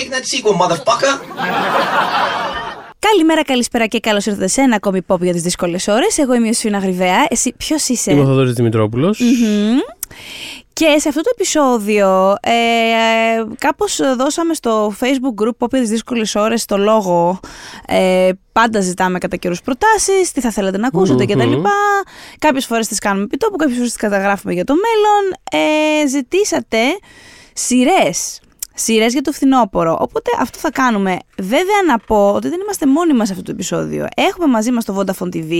Take that sequel, motherfucker! Καλημέρα, καλησπέρα και καλώς ήρθατε σε ένα ακόμη pop για τις δύσκολες ώρες. Εγώ είμαι η Σφίνα Γρυβαία. Εσύ ποιος είσαι; Είμαι ο Θοδωρής Δημητρόπουλος. Και σε αυτό το επεισόδιο ε, κάπως δώσαμε στο facebook group Pop για τις δύσκολες ώρες το λόγο ε, πάντα ζητάμε κατά καιρούς προτάσεις, τι θα θέλετε να ακούσετε Μμμ. κτλ. Κάποιες φορές τις κάνουμε επιτόπου, κάποιες φορές τις καταγράφουμε για το μέλλον. Ε, ζητήσατε σειρές. Σειρές για το φθινόπωρο. Οπότε αυτό θα κάνουμε. Βέβαια να πω ότι δεν είμαστε μόνοι μας σε αυτό το επεισόδιο. Έχουμε μαζί μας το Vodafone TV,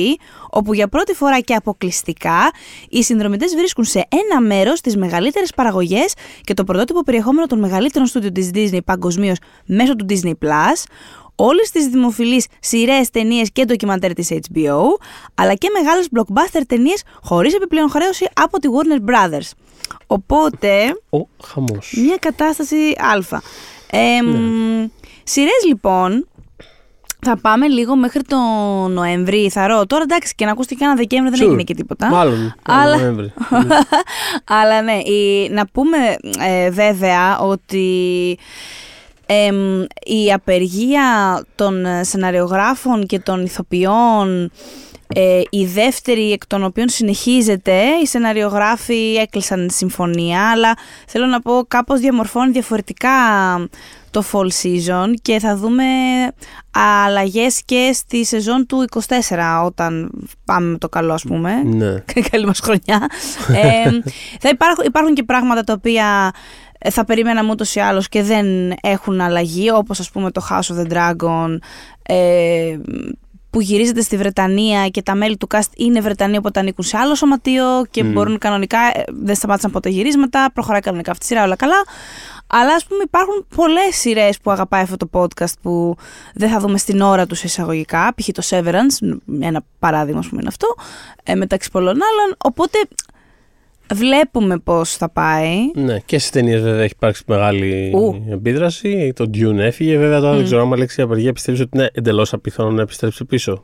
όπου για πρώτη φορά και αποκλειστικά οι συνδρομητές βρίσκουν σε ένα μέρος τις μεγαλύτερες παραγωγές και το πρωτότυπο περιεχόμενο των μεγαλύτερων στούντιο της Disney παγκοσμίως μέσω του Disney Plus. Όλες τις δημοφιλείς σειρές, ταινίες και ντοκιμαντέρ της HBO, αλλά και μεγάλες blockbuster ταινίες χωρίς επιπλέον χρέωση από τη Warner Brothers. Οπότε, Ο χαμός. μια κατάσταση Α. Ε, Ναι. Σειρές λοιπόν, θα πάμε λίγο μέχρι τον Νοέμβρη, θαρώ. Τώρα εντάξει και να ακούστε και ένα Δεκέμβρη δεν Sure. έγινε και τίποτα. Μάλλον. Αλλά- Νοέμβρη. Αλλά ναι, η- να πούμε ε, βέβαια ότι εμ, η απεργία των ε, σεναριογράφων και των ηθοποιών ε, η δεύτερη εκ των οποίων συνεχίζεται, οι σεναριογράφοι έκλεισαν τη συμφωνία, αλλά θέλω να πω κάπως διαμορφώνει διαφορετικά το fall season και θα δούμε αλλαγές και στη σεζόν του 24 όταν πάμε με το καλό ας πούμε. Ναι. Καλή μας χρονιά. Ε, θα υπάρχουν, υπάρχουν και πράγματα τα οποία ε, θα περιμέναμε ούτως ή άλλως και δεν έχουν αλλαγή, όπως ας πούμε το House of the Dragon, ε, που γυρίζεται στη Βρετανία και τα μέλη του cast είναι Βρετανοί οπότε ανήκουν σε άλλο σωματείο και Μμ. μπορούν κανονικά, ε, δεν σταμάτησαν ποτέ γυρίσματα, προχωράει κανονικά αυτή η σειρά, όλα καλά. Αλλά ας πούμε υπάρχουν πολλές σειρές που αγαπάει αυτό το podcast που δεν θα δούμε στην ώρα τους εισαγωγικά, π.χ. το Severance, ένα παράδειγμα ας πούμε είναι αυτό, ε, μεταξύ πολλών άλλων, οπότε βλέπουμε πώς θα πάει. ναι. Και στις ταινίες βέβαια έχει υπάρξει μεγάλη Ου. επίδραση. Το Dune έφυγε. Βέβαια τώρα δεν ξέρω αν λέξη η απεργία επιστρέψει ότι είναι εντελώς απίθανο να επιστρέψει πίσω.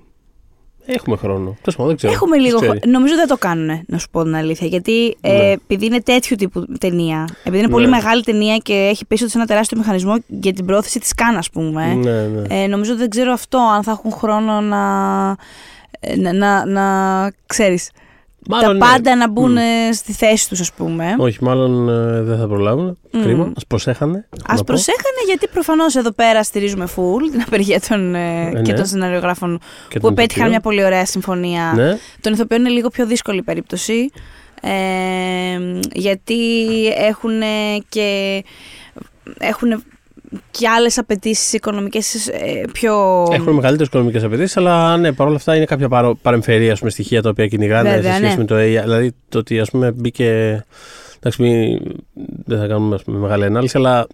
Έχουμε χρόνο. Τέλος πάντων, δεν ξέρω. Έχουμε λίγο. Ποιος χρο- ξέρει. Νομίζω δεν το κάνουν, να σου πω την αλήθεια. Γιατί ε, Ναι. επειδή είναι τέτοιου τύπου ταινία, επειδή είναι πολύ Ναι. μεγάλη ταινία και έχει πίσω τη ένα τεράστιο μηχανισμό για την πρόθεση της καν, ας πούμε. Ναι, ναι. Ε, νομίζω δεν ξέρω αυτό, αν θα έχουν χρόνο να. ε, Να, να, να ξέρεις, Μάλλον, τα ναι. πάντα να μπουν Μμ. ε, στη θέση τους ας πούμε. Όχι, μάλλον ε, δεν θα προλάβουν. Μμ. Κρίμα. Α προσέχανε. έχω Ας να πω. προσέχανε γιατί προφανώς εδώ πέρα στηρίζουμε full την απεργία των, ε, Ε, και ναι. των σεναριογράφων Και που τον επέτυχαν ηθοποιό. μια πολύ ωραία συμφωνία. Ναι. Των ηθοποιών είναι λίγο πιο δύσκολη η περίπτωση. Ε, γιατί έχουν και έχουν και άλλες απαιτήσεις οικονομικές πιο. Έχουν μεγαλύτερες οικονομικές απαιτήσεις, αλλά ναι, παρόλα αυτά είναι κάποια παρο, παρεμφερή ας πούμε, στοιχεία τα οποία κυνηγάνε Βέβαια, σε σχέση ναι. με το AI. Δηλαδή το ότι ας πούμε μπήκε. Εντάξει, μη, δεν θα κάνουμε ας πούμε, μεγάλη ανάλυση, αλλά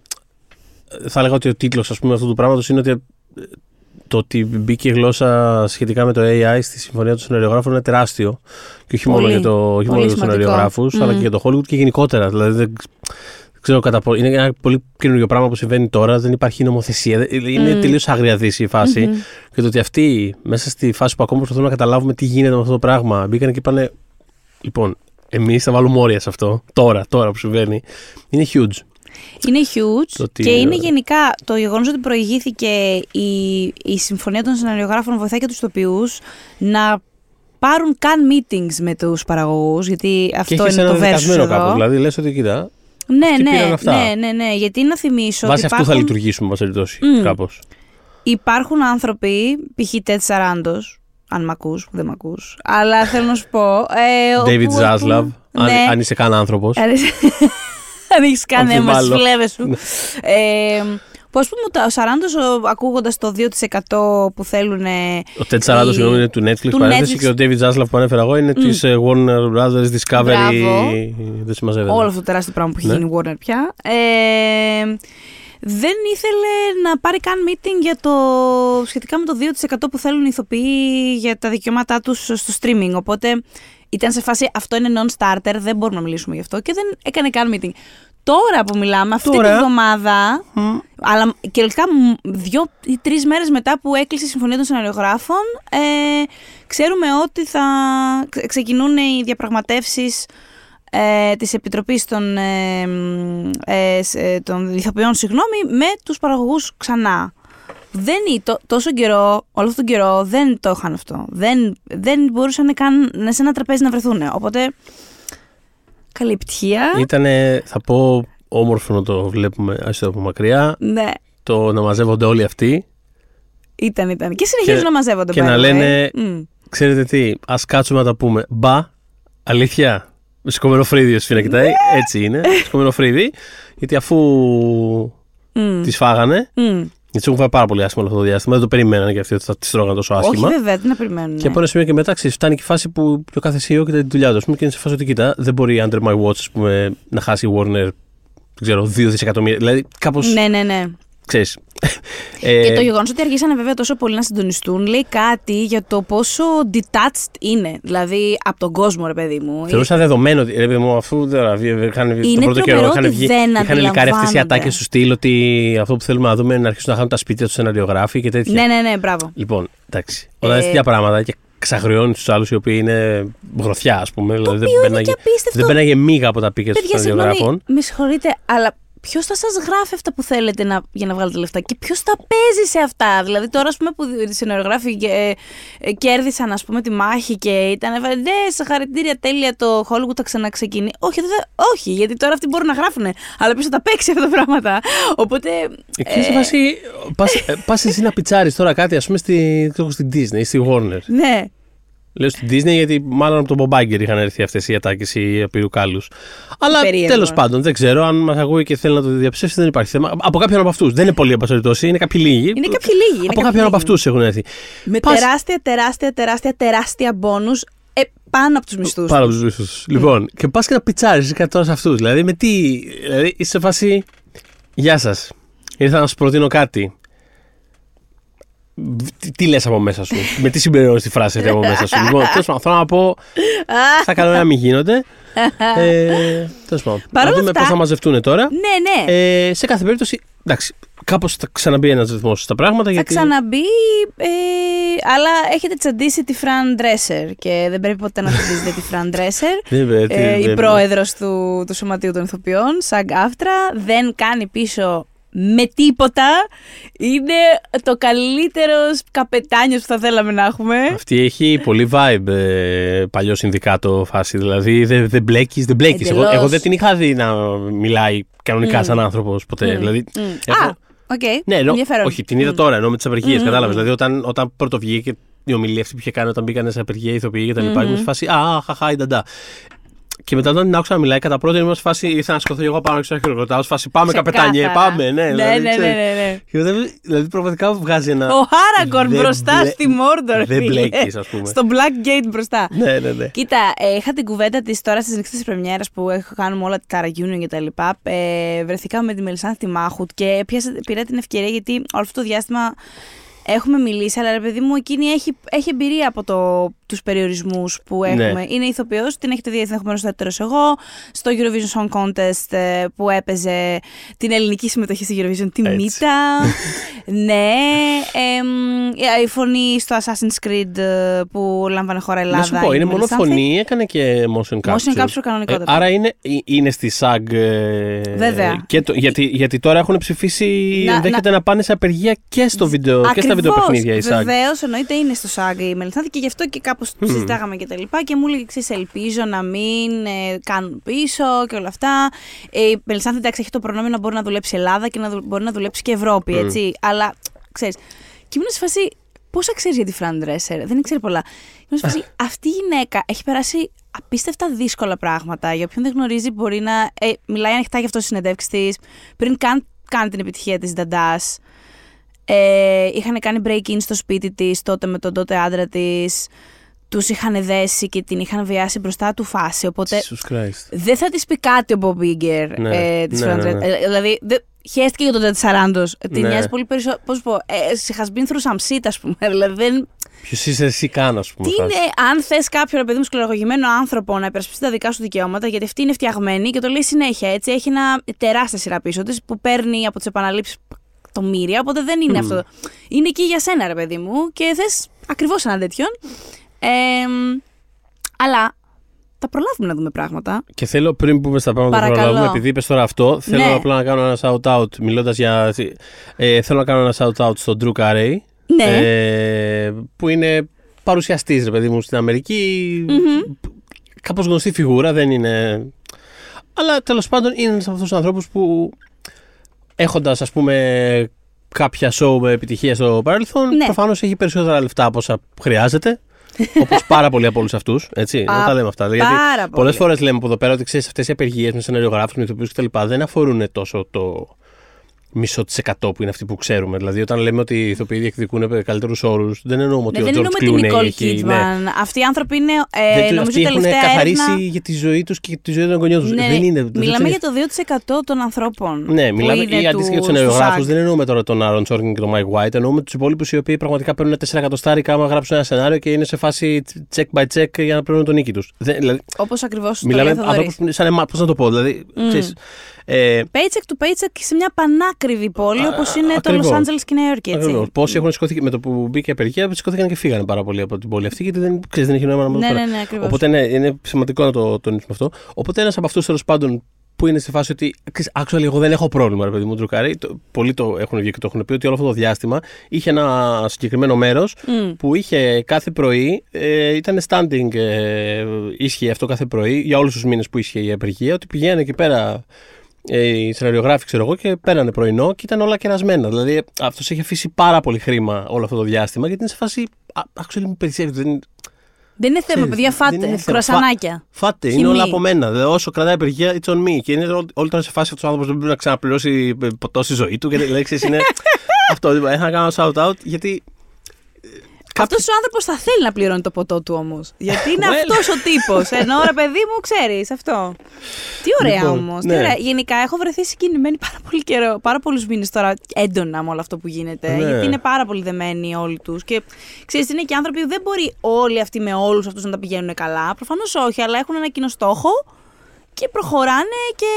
θα έλεγα ότι ο τίτλος αυτού του πράγματος είναι ότι ε, το ότι μπήκε η γλώσσα σχετικά με το AI στη συμφωνία των σεναριογράφων είναι τεράστιο. Και όχι μόνο Πολύ. για, το, όχι Πολύ μόνο για τους σημαντικό. σεναριογράφου, αλλά Μμμ. και για το Hollywood και γενικότερα. Δηλαδή δεν ξέρω κατά πόσο. Είναι ένα πολύ καινούργιο πράγμα που συμβαίνει τώρα. Δεν υπάρχει νομοθεσία. Δεν- Είναι Μμ. τελείως αγριαδίση η φάση. Μμμ. Και το ότι αυτοί μέσα στη φάση που ακόμα προσπαθούμε να καταλάβουμε τι γίνεται με αυτό το πράγμα μπήκαν και είπανε. Λοιπόν, εμείς θα βάλουμε όρια σε αυτό. Τώρα, τώρα που συμβαίνει. Είναι huge. Είναι huge Το ότι- και είναι γενικά το γεγονός ότι προηγήθηκε η, η συμφωνία των σεναριογράφων βοηθάει και τους ηθοποιού να πάρουν καν meetings με τους παραγωγούς. Γιατί και αυτό έχεις είναι ένα το versus δικασμένο εδώ. κάπω. Δηλαδή λες ότι κοιτά, Ναι, αυτοί πήραν ναι, αυτά. ναι, ναι, ναι. Γιατί να θυμίσω βάσει ότι αυτού θα υπάρχουν, λειτουργήσουμε, μα περιπτώσει. Μμ. Κάπως. υπάρχουν άνθρωποι, π.χ. Τετ Σαράντο, αν μ' ακούς, δεν μ' ακούς, αλλά θέλω να σου πω. Ε, David όπου Zaslav, έχουν- αν, Ναι. αν είσαι καν άνθρωπος. Αν είσαι- Αν έχεις κάνει αίμα στις Αμφιβάλλω. φλέβες σου. Ναι. ε, Πώς πούμε, ο Σαράντος, ακούγοντας το 2% που θέλουν. Ο Ted Sarandos, η- συγγνώμη, είναι του Netflix του παρένθεση Netflix. και ο David Zaslav που ανέφερα εγώ είναι της Warner Brothers Discovery. Μπράβο. Δεν συμμαζεύεται. Όλο αυτό το τεράστιο πράγμα που έχει Ναι. γίνει η Warner πια. Ε, δεν ήθελε να πάρει καν meeting για το, σχετικά με το 2% που θέλουν οι ηθοποιοί για τα δικαιώματά τους στο streaming. Οπότε ήταν σε φάση αυτό είναι non-starter, δεν μπορούμε να μιλήσουμε γι' αυτό και δεν έκανε καν meeting. Τώρα που μιλάμε, αυτή Τώρα. τη βδομάδα, αλλά κυριολεκτικά μ, δύο ή τρεις μέρες μετά που έκλεισε η συμφωνία των σεναριογράφων, ε, ξέρουμε ότι θα ξε- ξεκινούν οι διαπραγματεύσεις ε, της Επιτροπής των, ε, ε, σ- ε, των Ηθοποιών συγγνώμη, με τους παραγωγούς ξανά. Δεν, ή- το, τόσο καιρό, όλο αυτόν τον καιρό δεν το είχαν αυτό. Δεν, δεν μπορούσαν καν να σε ένα τραπέζι να βρεθούν. Οπότε, καλή επιτυχία. Ήταν, θα πω, όμορφο να το βλέπουμε άσχετα από μακριά. Ναι, Το να μαζεύονται όλοι αυτοί. ήταν, ήταν. Και συνεχίζουν Και- να μαζεύονται. και by να the way. λένε- Μμ. Ξέρετε τι, ας κάτσουμε να τα πούμε. Μπα, αλήθεια. Με σηκωμένο φρύδι, ο Σφίνα κοιτάει. Ναι. Έτσι είναι. Σηκωμένο φρύδι. Γιατί αφού Μμ. τι φάγανε. Μμ. Γιατί του έχουν φάει πάρα πολύ άσχημα όλο αυτό το διάστημα. Δεν το περιμένανε και αυτοί ότι θα τις τρώγανε τόσο άσχημα. Όχι, βέβαια, τι να περιμένουν. Και από ένα σημείο και μετά, ξέρεις, φτάνει και η φάση που και ο κάθε CEO κοιτάει τη δουλειά του. ας πούμε, Και είναι σε φάση ότι κοιτά, δεν μπορεί under my watch ας πούμε, να χάσει η Warner δεν ξέρω, 2 δισεκατομμύρια. Δηλαδή, κάπως. Ναι, ναι, ναι. Ξέρεις. ε, Και το γεγονός ότι αργήσανε βέβαια τόσο πολύ να συντονιστούν λέει κάτι για το πόσο detached είναι. Δηλαδή από τον κόσμο, ρε παιδί μου. Θεωρούσα δεδομένο ότι ρε παιδί μου, αφού δεν είχαν, τον Είναι πρώτο καιρό τρομερό είχαν ότι βγει. δεν Είχαν λικάρει αυτέ οι αντιλαμβάνονται. ατάκες του στυλ ότι αυτό που θέλουμε να δούμε είναι να αρχίσουν να χάνουν τα σπίτια τους σεναριογράφοι και τέτοια. Ναι, ναι, ναι, μπράβο. Λοιπόν, εντάξει. Όταν Ε, ε... τέτοια πράγματα και ξαχρεώνεις τους άλλους οι οποίοι είναι γροθιά, ας πούμε. δηλαδή δεν οποίο είναι μπαίναγε- και απίστευτο. Δεν μπαίναγε μίγα από τα πίκια των Παιδιά, συγγνώμη, σεναριογράφων. με συγχωρείτε, αλλά ποιος θα σας γράφει αυτά που θέλετε να, για να βγάλετε λεφτά και ποιος τα παίζει σε αυτά; Δηλαδή, τώρα, ας πούμε, που οι σενεργράφοι ε, ε, κέρδισαν ας πούμε, τη μάχη και ήταν. ε, Ναι, συγχαρητήρια, τέλεια το Hollywood θα ξαναξεκινεί. Όχι, δεν θα- όχι, γιατί τώρα αυτοί μπορούν να γράφουν. Αλλά ποιος θα τα παίξει αυτά τα πράγματα; Οπότε. Εκεί σε φάση. Πα εσύ να πιτσάρεις τώρα κάτι, ας πούμε, στη, ξέρω, στην Disney ή στη Warner. Ναι, Λέω στην Disney γιατί μάλλον από τον Μπομπάγκερ είχαν έρθει αυτές οι ατάκες οι απειρουκάλου. Αλλά Περίεργο. τέλος πάντων, δεν ξέρω αν μας ακούει και θέλει να το διαψεύσει, δεν υπάρχει θέμα. Από κάποιον από αυτούς. Δεν είναι πολλοί απασχολητώσει, είναι κάποιοι λίγοι. είναι κάποιοι λίγοι. είναι από κάποιοι κάποιον από λίγοι. αυτούς έχουν έρθει. Με Πας- τεράστια, τεράστια, τεράστια, τεράστια μπόνους ε, πάνω από τους μισθούς. Πάρα από τους μισθούς. Λοιπόν, και πας και να πιτσάρεις κάτι τώρα σε αυτούς. Δηλαδή, με τι. Δηλαδή, είσαι σε φάση. Γεια σας. Ήρθα να σου προτείνω κάτι. Τι, τι λες από μέσα σου, με τι συμπληρώνεις τη φράση αυτή από μέσα σου; Λοιπόν, τέλος πάντων, θέλω να πω. Στα καλό να μην γίνονται. Ε, τέλος πάντων. Παρ' Να όλα δούμε αυτά- πώ θα μαζευτούν τώρα. Ναι, ναι. Ε, σε κάθε περίπτωση, εντάξει, κάπως θα ξαναμπεί ένας ρυθμός στα πράγματα. Θα γιατί... ξαναμπεί, ε, αλλά έχετε τσαντήσει τη Φραν Ντρέσερ και δεν πρέπει ποτέ να τσαντήσετε τη Φραν Ντρέσερ. Δεν, δεν, Ε, η δεν- πρόεδρος του, του Σωματείου των Ηθοποιών, Σαγκ Άφτρα, δεν κάνει πίσω με τίποτα. Είναι το καλύτερος καπετάνιος που θα θέλαμε να έχουμε. Αυτή έχει πολύ vibe ε, παλιό συνδικάτο φάση. Δηλαδή δεν δεν μπλέκεις, δεν μπλέκεις. Εγώ, Εντελώς. εγώ δεν την είχα δει να μιλάει κανονικά σαν άνθρωπος ποτέ. Μμ. Δηλαδή, Μμ. έχω- Α, οκ. ναι, ενώ, ενδιαφέρον. όχι, την είδα Μμ. τώρα ενώ με τις απεργίες. Μμ, Κατάλαβες. μμ. Δηλαδή όταν, όταν πρώτο βγήκε η ομιλία αυτή που είχε κάνει όταν μπήκαν σε απεργία οι ηθοποιοί και τα λοιπά, Μμμ. ήμουν σε φάση Α, χαχά, η νταντά. Και μετά όταν την άκουσα να μιλάει, κατά πρώτον ήμουν σε φάση ήρθα να σηκωθώ εγώ πάνω και να χειροκροτάω. Σε φάση πάμε Ξεκάθαρα. καπετάνιε, πάμε. Ναι, ναι, δηλαδή, ναι, ξέρεις. ναι, ναι, ναι. Και μετά, Δηλαδή πραγματικά βγάζει ένα. Ο Χάραγκορν Δεν μπροστά μπλε- στη Μόρντορ. δεν φίλε. μπλέκεις, ας πούμε. Στο Black Gate μπροστά. Ναι, ναι, ναι. Κοίτα, ε, είχα την κουβέντα της τώρα στις νύχτες της Πρεμιέρας που έχω κάνουμε όλα τα reunion και τα λοιπά. Ε, βρεθήκαμε με τη Μελισάνθη Μάχουτ και πιάσα, πήρα την ευκαιρία γιατί όλο αυτό το διάστημα έχουμε μιλήσει, αλλά ρε παιδί μου, εκείνη έχει, έχει εμπειρία από το, τους περιορισμούς που έχουμε. Ναι. Είναι ηθοποιός, την έχετε δει ενδεχομένως στο δεύτερος εγώ, στο Eurovision Song Contest ε, που έπαιζε την ελληνική συμμετοχή στη Eurovision, τη Έτσι. Μίτα. ναι, εμ, η φωνή στο Assassin's Creed ε, που λάμβανε χώρα Ελλάδα. Να σου πω, η είναι μόνο Μελισάνθη. φωνή, έκανε και motion capture. Motion capture κανονικότατα. Ε, άρα είναι, ε, είναι στη SAG. ε, Βέβαια. Και το, γιατί, γιατί τώρα έχουν ψηφίσει. Να- ενδέχεται να, πάνε σε απεργία και, στο βίντεο, και στα βιντεοπαιχνίδια η SAG. Βεβαίως, εννοείται είναι στο SAG η Μελισάνθη και γι' αυτό και κάπω συζητάγαμε και τα λοιπά. Και μου έλεγε εξή: Ελπίζω να μην ε, κάνουν πίσω και όλα αυτά. Ε, η Μελισάνθη εντάξει έχει το προνόμιο να μπορεί να δουλέψει Ελλάδα και να δου- μπορεί να δουλέψει και Ευρώπη, έτσι. Αλλά ξέρεις. Και ήμουν σε φάση. Πόσα ξέρεις για τη Φραν Ντρέσερ, δεν ήξερε πολλά. Ήμουν σε φάση. Αυτή η γυναίκα έχει περάσει απίστευτα δύσκολα πράγματα. Για όποιον δεν γνωρίζει, μπορεί να. Ε, μιλάει ανοιχτά για αυτό στη συνεντεύξη της. Πριν καν κάνει την επιτυχία της Νταντάς. Ε, είχαν κάνει break-in στο σπίτι της τότε με τον τότε άντρα της. Τους είχαν δέσει και την είχαν βιάσει μπροστά του φάση. Οπότε Jesus Christ. δεν θα της πει κάτι ο Bob Iger Ναι, ε, της ναι, Fran ναι, Drescher. ναι. Ε, δηλαδή δε, χαίστηκε για τον Ted Sarandos. Ε, Την Ναι. νοιάζει πολύ περισσότερο. Πώς πω, ε, she has been through some shit, ας πούμε. Δηλαδή δεν, Ποιος είσαι εσύ καν, ας πούμε. τι φάση. είναι, αν θες κάποιο ρε παιδί μου σκληρογωγημένο άνθρωπο να υπερασπιστεί τα δικά σου δικαιώματα, γιατί αυτή είναι φτιαγμένη και το λέει συνέχεια έτσι. Έχει ένα τεράστια σειρά πίσω της που παίρνει από τις επαναλήψεις το μύρια, οπότε δεν είναι αυτό. Είναι εκεί για σένα, ρε παιδί μου, και θες ακριβώς έναν τέτοιον. Ε, αλλά θα προλάβουμε να δούμε πράγματα. Και θέλω πριν πούμε στα πράγματα που Παρακαλώ. προλάβουμε, επειδή είπες τώρα αυτό, θέλω Ναι. απλά να κάνω ένα shout-out, μιλώντας για. Ε, θέλω να κάνω ένα shout-out στον Drew Carey. Ναι. Ε, που είναι παρουσιαστής, ρε παιδί μου, στην αμερική. Κάπως γνωστή φιγούρα, δεν είναι. Αλλά τέλος πάντων είναι ένας από αυτούς τους ανθρώπους που έχοντας, ας πούμε, κάποια show με επιτυχία στο παρελθόν, Ναι. προφανώς έχει περισσότερα λεφτά από όσα χρειάζεται. Όπως πάρα πολλοί από όλους αυτούς. Έτσι, να Α, τα λέμε αυτά. πάρα Γιατί πολύ. πολλές φορές λέμε από εδώ πέρα ότι ξέρεις αυτές οι απεργίες με σεναριογράφου, με ηθοποιού κτλ. δεν αφορούν τόσο το μισό τη εκατό που είναι αυτοί που ξέρουμε. Δηλαδή, όταν λέμε ότι οι ηθοποιοί διεκδικούν καλύτερους όρους, δεν εννοούμε ότι Ναι, ο δεν George εννοούμε την Clooney Nicole έχει. ναι. Kidman. Αυτοί οι άνθρωποι είναι, ε, Δεν του- νομίζω, αυτοί έχουν τελευταία καθαρίσει έρευνα... για τη ζωή τους και τη ζωή των γονιών τους. Ναι, δεν είναι. δεν μιλάμε ξέρεις- για το 2% των ανθρώπων. Ναι, που μιλάμε είναι ή αντίστοιχα για του- του ενεργογράφους. στους Δεν εννοούμε τώρα τον Άρον Σόρκιν και τον Μάικ White. Εννοούμε τους υπόλοιπους οι οποίοι πραγματικά παίρνουν 4 εκατοστάρικα άμα γράψουν ένα σενάριο και είναι σε φάση check by check για να παίρνουν τον νίκη τους. Δηλαδή, Όπως ακριβώς το μιλάμε λέει ο με Θοδωρής. ανθρώπου σαν εμά. Πώς να το πω. Δηλαδή, ξέρεις, ε, Paycheck to paycheck σε μια πανάκριβη πόλη όπως είναι το ακριβώς. Los Angeles και η Νέα Υόρκη, έτσι. Ακριβώς. Πόσοι έχουν σηκωθεί με το που μπήκε η απεργία, σηκώθηκαν και φύγανε πάρα πολύ από την πόλη αυτή, γιατί δεν, ξέρεις, δεν έχει νόημα να μας Ναι, τώρα. ναι, ναι, ακριβώς. Οπότε ναι, είναι σημαντικό να το τονίσουμε αυτό. Οπότε ένας από αυτούς τέλος πάντων που είναι στη φάση ότι. ξέρεις, Actually, εγώ δεν έχω πρόβλημα, ρε παιδί μου, Τζουκάρη. Το- Πολλοί το έχουν βγει και το έχουν πει ότι όλο αυτό το διάστημα είχε ένα συγκεκριμένο μέρος Μμ. που είχε κάθε πρωί. Ε, ήταν standing, ε, ίσχυε αυτό κάθε πρωί για όλους τους μήνες που ίσχυε η απεργία. Ότι πηγαίνανε εκεί πέρα ε, οι σεναριογράφοι, ξέρω εγώ, και πέρανε πρωινό και ήταν όλα κερασμένα. Δηλαδή αυτός έχει αφήσει πάρα πολύ χρήμα όλο αυτό το διάστημα γιατί είναι σε φάση. α, Actually, μου περισσεύει. Δεν, Δεν είναι θέμα, Ξέρεις, παιδιά, δεν φάτε. είναι θέμα. Κρουασανάκια. Φάτε, Χυμή. είναι όλα από μένα. Δηλαδή, όσο κρατάει απεργία, it's on me. Και είναι ό- όλοι τώρα σε φάση αυτός ο άνθρωπος δεν μπορεί να ξαναπληρώσει ε, ποτό στη ζωή του. Και δηλαδή, ξέρεις, είναι. αυτό. Λοιπόν, Έχω να κάνω shout out γιατί. Αυτός ο άνθρωπος θα θέλει να πληρώνει το ποτό του όμως. Γιατί είναι Well. αυτός ο τύπος. Ενώ ρε παιδί μου, ξέρεις αυτό. Τι ωραία Λοιπόν, όμως. ναι. Γενικά έχω βρεθεί συγκινημένη πάρα πολύ καιρό, πάρα πολλούς μήνες τώρα έντονα με όλο αυτό που γίνεται. Ναι. Γιατί είναι πάρα πολύ δεμένοι όλοι τους. Και ξέρεις, είναι και άνθρωποι που δεν μπορεί όλοι αυτοί με όλους αυτούς να τα πηγαίνουν καλά. Προφανώς όχι, αλλά έχουν ένα κοινό στόχο και προχωράνε και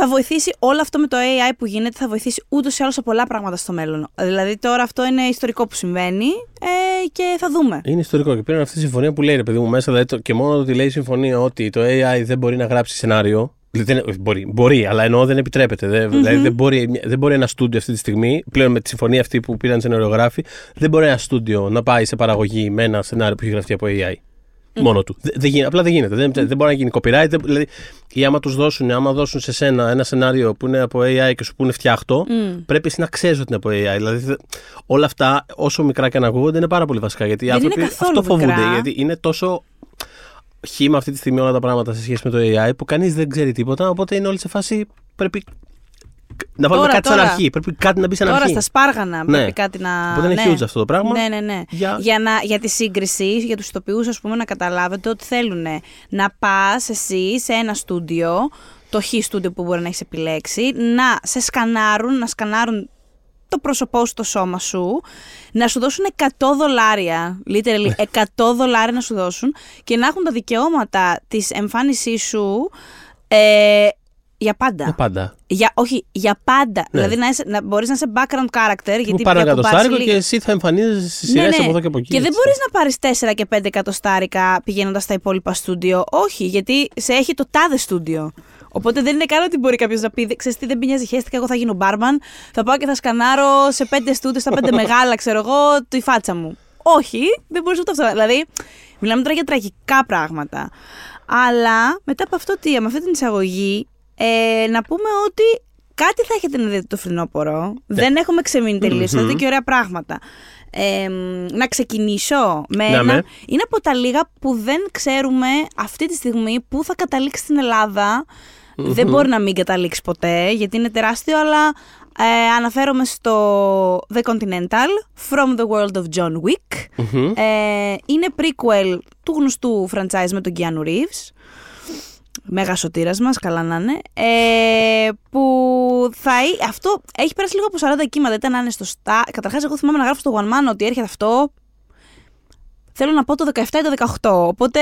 θα βοηθήσει όλο αυτό με το AI που γίνεται, θα βοηθήσει ούτως ή άλλως σε πολλά πράγματα στο μέλλον. Δηλαδή τώρα αυτό είναι ιστορικό που συμβαίνει ε, και θα δούμε. Είναι ιστορικό και πήραν αυτή η συμφωνία που λέει ρε παιδί μου μέσα. Δηλαδή, το- και μόνο το ότι λέει η συμφωνία ότι το AI δεν μπορεί να γράψει σενάριο. Δηλαδή, δεν, όχι, μπορεί, μπορεί, αλλά εννοώ δεν επιτρέπεται. Δεν, Δηλαδή δεν μπορεί, δεν μπορεί ένα στούντιο αυτή τη στιγμή, πλέον με τη συμφωνία αυτή που πήραν οι σεναριογράφοι, δεν μπορεί ένα στούντιο να πάει σε παραγωγή με ένα σενάριο που έχει γραφτεί από AI. Μόνο του. Δεν, δεν, γίνεται- απλά δεν γίνεται. Δεν, δεν μπορεί να γίνει copyright. Δεν, δηλαδή, ή άμα τους δώσουν, άμα δώσουν σε σένα ένα σενάριο που είναι από AI και σου πούνε φτιάχτο, Μμ. πρέπει εσύ να ξέρεις ότι είναι από AI. Δηλαδή, δε- όλα αυτά, όσο μικρά και να ακούγονται, είναι πάρα πολύ βασικά. Γιατί οι Δεν είναι άνθρωποι καθόλου αυτό φοβούνται. μικρά. Γιατί είναι τόσο χήμα αυτή τη στιγμή όλα τα πράγματα σε σχέση με το AI που κανείς δεν ξέρει τίποτα. Οπότε είναι όλοι σε φάση. Πρέπει να βάλουμε Τώρα, κάτι σαν τώρα. αρχή. Πρέπει κάτι να μπει σαν Τώρα αρχή. στα σπάργανα Ναι. πρέπει κάτι να. Οπότε είναι ναι. huge αυτό το πράγμα. Ναι, ναι, ναι. Για- Για, να, για τη σύγκριση, για τους ηθοποιού, ας πούμε, να καταλάβετε ότι θέλουν να πας εσύ σε ένα στούντιο, το χ στούντιο που μπορεί να έχεις επιλέξει, να σε σκανάρουν, να σκανάρουν το πρόσωπό σου, το σώμα σου, να σου δώσουν 100 δολάρια, literally 100 δολάρια να σου δώσουν και να έχουν τα δικαιώματα της εμφάνισής σου ε, για πάντα. Για πάντα. Για, όχι, για πάντα. Ναι. Δηλαδή να, είσαι, να μπορείς να είσαι background character. Που Γιατί πάρει ένα πια που πας εκατοστάρικο λίγο- και εσύ θα εμφανίζεσαι στι Ναι, σειρές ναι. από εδώ και από εκεί. Και δεν έτσι. μπορείς να πάρεις 4 και 5 εκατοστάρικα πηγαίνοντας στα υπόλοιπα στούντιο. Όχι, γιατί σε έχει το τάδε στούντιο. Οπότε δεν είναι καν ότι μπορεί κάποιος να πει: Ξέρεις τι, δεν πεινιάζει, χαίστηκα. Εγώ θα γίνω μπάρμαν. Θα πάω και θα σκανάρω σε πέντε στούντιος, στα πέντε μεγάλα, ξέρω εγώ, τη φάτσα μου. Όχι, δεν μπορείς ούτε αυτό. Δηλαδή, μιλάμε τώρα για τραγικά πράγματα. Αλλά μετά από αυτό, τι, με αυτή την εισαγωγή, ε, να πούμε ότι κάτι θα έχετε να δείτε το φθινόπωρο. Δεν έχουμε ξεμείνει τελείως, θα δείτε και ωραία πράγματα. Ε, μ, να ξεκινήσω με Ναι, ένα. με. Είναι από τα λίγα που δεν ξέρουμε αυτή τη στιγμή πού θα καταλήξει στην Ελλάδα. Δεν μπορεί να μην καταλήξει ποτέ, γιατί είναι τεράστιο, αλλά ε, αναφέρομαι στο The Continental, From the World of John Wick. Μμμ. Ε, είναι prequel του γνωστού franchise με τον Keanu Reeves. Μέγας σωτήρας μας, καλά να είναι. Ε, που θα, εί- αυτό έχει περάσει λίγο από 40 κύματα. Ήταν να είναι στο Star. Καταρχάς, εγώ θυμάμαι να γράφω στο One Man ότι έρχεται αυτό. Θέλω να πω το 17 ή το 18. Οπότε,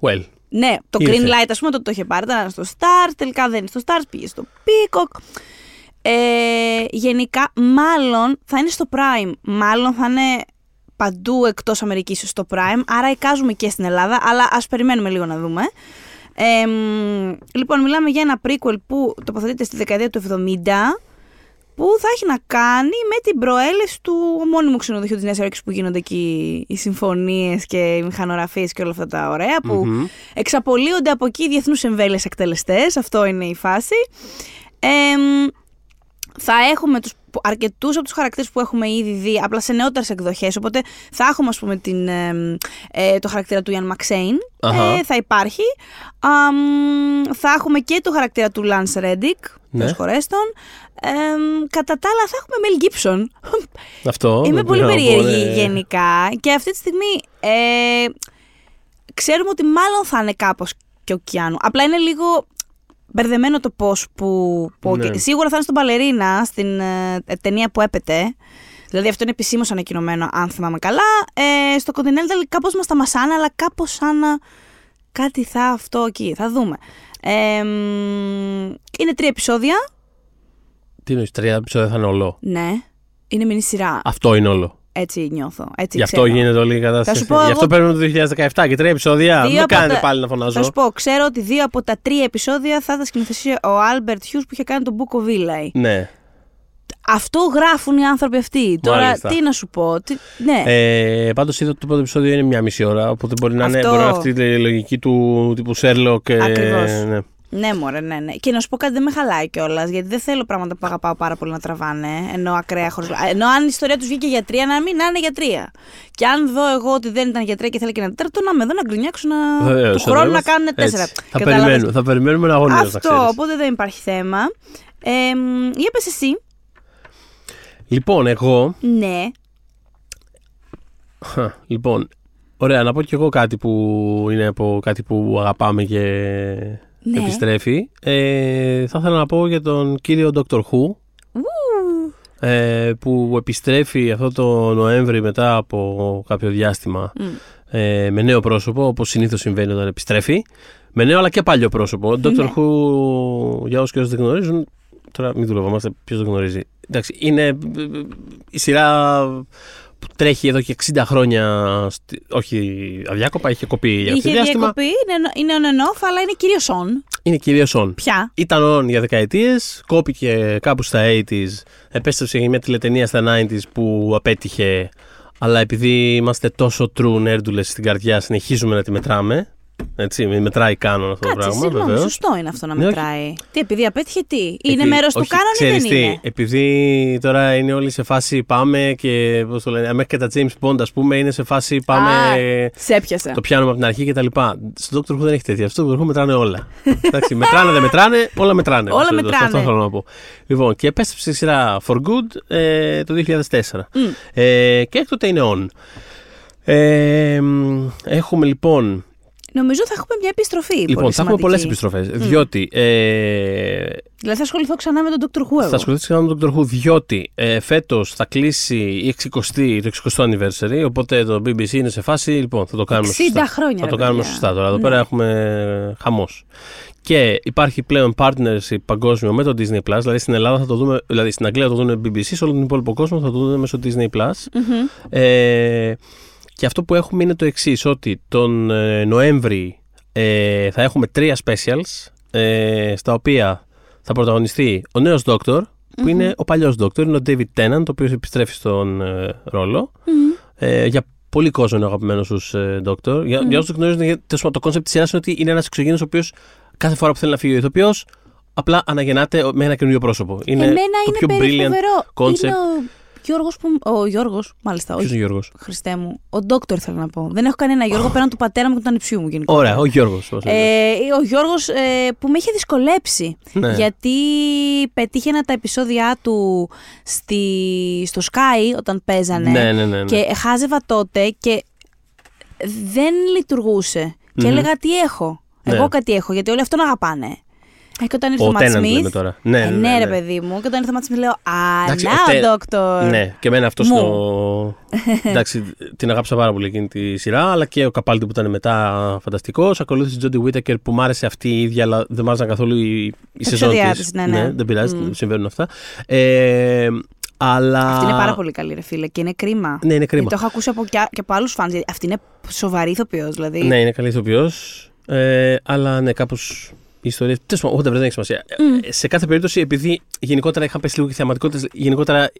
Well. ναι, το Ήρθε. Green Light, ας πούμε, το, το είχε πάρει. Ήταν στο Star. Τελικά δεν είναι στο Star, πήγε στο Peacock. Ε, γενικά, μάλλον θα είναι στο Prime. Μάλλον θα είναι παντού εκτός Αμερικής στο Prime, άρα εικάζουμε και στην Ελλάδα, αλλά ας περιμένουμε λίγο να δούμε. Ε, μ, λοιπόν, μιλάμε για ένα prequel που τοποθετείται στη δεκαετία του 70, που θα έχει να κάνει με την προέλευση του ομώνυμου ξενοδοχείου της Νέας Υόρκης που γίνονται εκεί οι συμφωνίες και οι μηχανογραφίες και όλα αυτά τα ωραία που Μμμ. εξαπολύονται από εκεί οι διεθνούς εμβέλειες εκτελεστές, αυτό είναι η φάση. Εμ, θα έχουμε τους αρκετούς από τους χαρακτήρες που έχουμε ήδη δει, απλά σε νεότερες εκδοχές, οπότε θα έχουμε ας πούμε την, εμ, ε, το χαρακτήρα του Ιαν Μαξέιν, Αχα. ε, θα υπάρχει. Αμ, θα έχουμε και το χαρακτήρα του Λάνς Ρέντικ, Ναι. ναι. τον. Εμ, κατά τα άλλα θα έχουμε Μελ Γκίψον. Αυτό. Είμαι δεν πολύ θέλω να πω, περίεργη ε, γενικά και αυτή τη στιγμή ε, ξέρουμε ότι μάλλον θα είναι κάπως και ο Κιάνου. Απλά είναι λίγο μπερδεμένο το πώς που... που Ναι. και Σίγουρα θα είναι στον Παλερίνα, στην ε, ταινία που έπεται. Δηλαδή αυτό είναι επισήμως ανακοινωμένο, αν θυμάμαι καλά. Ε, στο Continental κάπως μας τα μασάνε, αλλά κάπως σαν να κάτι θα αυτό εκεί. Θα δούμε. Ε, μ, είναι τρία επεισόδια. Τι εννοείς, τρία επεισόδια θα είναι όλο; Ναι. Είναι μινι σειρά. Αυτό είναι όλο. Έτσι νιώθω. Έτσι Γι' αυτό ξέρω. γίνεται όλη η κατάσταση. Θα σου πω Γι' εγώ- αυτό παίρνουμε το 2017 και τρία επεισόδια. Δύο Μην από κάνετε τα- πάλι να φωνάζω. Θα σου πω, ξέρω ότι δύο από τα τρία επεισόδια θα τα σκηνοθετήσει ο Albert Hughes που είχε κάνει το Book of Eli. Ναι. Αυτό γράφουν οι άνθρωποι αυτοί. Τώρα, Μάλιστα. τι να σου πω. Τι... Ναι. Ε, Πάντως είδα ότι το πρώτο επεισόδιο είναι μια μισή ώρα. Οπότε μπορεί να, είναι, Αυτό. μπορεί να είναι αυτή η λογική του τύπου Sherlock. ε, Ακριβώς. ναι. Ναι, μωρέ, ναι, ναι. Και να σου πω κάτι, δεν με χαλάει κιόλας, γιατί δεν θέλω πράγματα που αγαπάω πάρα πολύ να τραβάνε. Ενώ ακραία χωρίς. Ενώ αν η ιστορία τους βγήκε για τρία, να μην να είναι για τρία. Και αν δω εγώ ότι δεν ήταν για τρία και θέλει και ένα τέταρτο, να με δω να γκρινιάξω να. Βεβαίως, του χρόνου να βεβαίως. κάνουν τέσσερα. Έτσι. Θα Κατάλαβες. περιμένουμε, θα περιμένουμε αγωνία. να Αυτό, ξέρεις. οπότε δεν υπάρχει θέμα. Ε, μ, για πες εσύ. Λοιπόν, εγώ. Ναι. Χα, Λοιπόν, ωραία, να πω κι εγώ κάτι που είναι από κάτι που αγαπάμε και Ναι. επιστρέφει. Ε, θα ήθελα να πω για τον κύριο Dr. Who. Ου. ε, που επιστρέφει αυτό το Νοέμβρη μετά από κάποιο διάστημα Μμ. ε, με νέο πρόσωπο, όπως συνήθως συμβαίνει όταν επιστρέφει. Με νέο αλλά και παλιό πρόσωπο. Doctor Ναι. Who, για όσους και όσοι δεν γνωρίζουν, τώρα μην δουλευόμαστε, ποιος δεν γνωρίζει. Εντάξει, είναι ε, ε, η σειρά που τρέχει εδώ και 60 χρόνια, στη- όχι αδιάκοπα, είχε κοπεί για Είχε κάποιο διάστημα. διακοπή, είναι, είναι on and off, αλλά είναι κυρίως on. Είναι κυρίως on. Πια. Ήταν on για δεκαετίες, κόπηκε κάπου στα 80s, επέστρεψε για μια τηλετενία στα 90s που απέτυχε, αλλά επειδή είμαστε τόσο true νέρντουλες στην καρδιά, συνεχίζουμε να τη μετράμε. Έτσι, με μετράει κάνον αυτό Κάτσε, το πράγμα, συγγνώμη, βεβαίως. σωστό είναι αυτό να Ναι, όχι. μετράει. Τι, επειδή απέτυχε τι. Είναι Επει- μέρος του όχι, κάνον ή ξέρεις δεν τι, είναι; Επειδή τώρα είναι όλοι σε φάση πάμε και πώς το λένε, μέχρι και τα James Bond ας πούμε είναι σε φάση πάμε... Α, σε έπιασε. Το πιάνουμε από την αρχή και τα λοιπά. Στο Doctor Who δεν έχει τέτοια. Στο Doctor Who μετράνε όλα. Εντάξει, μετράνε, δεν μετράνε, όλα μετράνε. Όλα Αυτό- μετράνε. Αυτό θέλω να πω. Λοιπόν, και επέστρεψε η σειρά For Good ε, το 2004. Μμ. Ε, και έκτοτε είναι on. Ε, μ, έχουμε λοιπόν. Νομίζω θα έχουμε μια επιστροφή. Λοιπόν, πολύ θα έχουμε πολλές σημαντική. επιστροφέ. Διότι. Ε, Δηλαδή θα ασχοληθώ ξανά με τον Dr. Who. εγώ. θα ασχοληθεί ξανά με τον Doctor Who, διότι ε, φέτος θα κλείσει η 60η, το 60ο anniversary. Οπότε το BBC είναι σε φάση. Λοιπόν, θα το κάνουμε 60 σωστά. χρόνια, Θα ρε το κάνουμε παιδιά. σωστά τώρα. Εδώ Ναι. πέρα έχουμε χαμός. Και υπάρχει πλέον partnership παγκόσμιο με το Disney Plus. Δηλαδή στην Ελλάδα θα το δούμε, δηλαδή στην Αγγλία θα το δουν BBC, σε όλο τον υπόλοιπο κόσμο θα το δουν μέσω Disney Plus. Μμμ. Ε, και αυτό που έχουμε είναι το εξής, ότι τον ε, Νοέμβρη ε, θα έχουμε τρία specials, ε, στα οποία θα πρωταγωνιστεί ο νέος Doctor, που είναι ο παλιός Doctor, είναι ο David Tennant, ο οποίος επιστρέφει στον ε, ρόλο. Μμμ. Ε, για πολύ κόσμο είναι αγαπημένος στους ε, Doctor. Για, για όσους δεν γνωρίζουν, για- τέλος πάντων, το concept της σειράς είναι ότι είναι ένας εξωγήινος ο οποίος κάθε φορά που θέλει να φύγει ο ηθοποιός, απλά αναγεννάται με ένα καινούριο πρόσωπο. Είναι Εμένα το είναι πιο περί brilliant φοβερό. concept. Είναι ο Γιώργος που... Ο Γιώργος, μάλιστα. Ποιος είναι Όχι. ο Γιώργος; Χριστέ μου. Ο Ντόκτορ θέλω να πω. Δεν έχω κανένα Γιώργο πέραν του πατέρα μου και του ανιψιού μου γενικότερα. Ωραία, ο Γιώργος. όπως λέμε. Ε, ο Γιώργος ε, που με είχε δυσκολέψει Ναι. γιατί πετύχαινα τα επεισόδια του στη, στο Sky όταν παίζανε Ναι, ναι, ναι, ναι. και χάζευα τότε και δεν λειτουργούσε και Μμμ. έλεγα τι έχω; Ναι. εγώ κάτι έχω γιατί όλοι αυτόν αγαπάνε ε, και όταν ήρθε Ο ο Ματ Τέναντ Σμιθ λέμε τώρα. Ναι, ε, ναι, ναι, ναι, ρε ναι. παιδί μου και όταν ήρθε ο Ματ Σμιθ λέω Εντάξει, αλλά ο Τε- ο Δόκτωρ Ναι, και εμένα αυτό Μου. το. Εντάξει, την αγάπησα πάρα πολύ εκείνη τη σειρά, αλλά και ο Καπάλτη που ήταν μετά φανταστικός. Ακολούθησε η Τζόντι Βίτεκερ που μ' άρεσε αυτή η ίδια, αλλά δεν μ' άρεσαν καθόλου η, η σεζόν επεισόδια της. της, ναι, ναι. δεν πειράζει, Μμ. συμβαίνουν αυτά. Ε, Αλλά... Αυτή είναι πάρα πολύ καλή, ρε φίλε, και είναι κρίμα. Ναι, είναι κρίμα. Γιατί το έχω ακούσει από, και, και από άλλους φαν. Αυτή είναι σοβαρή ηθοποιός, δηλαδή. Ναι, είναι καλή ηθοποιός. Ε, αλλά ναι, κάπω η ιστορία. Τέλος πάντων, ούτε δεν έχει σημασία. Ε, Σε κάθε περίπτωση, επειδή γενικότερα είχαν πέσει λίγο και θεαματικότητες, γενικότερα ε,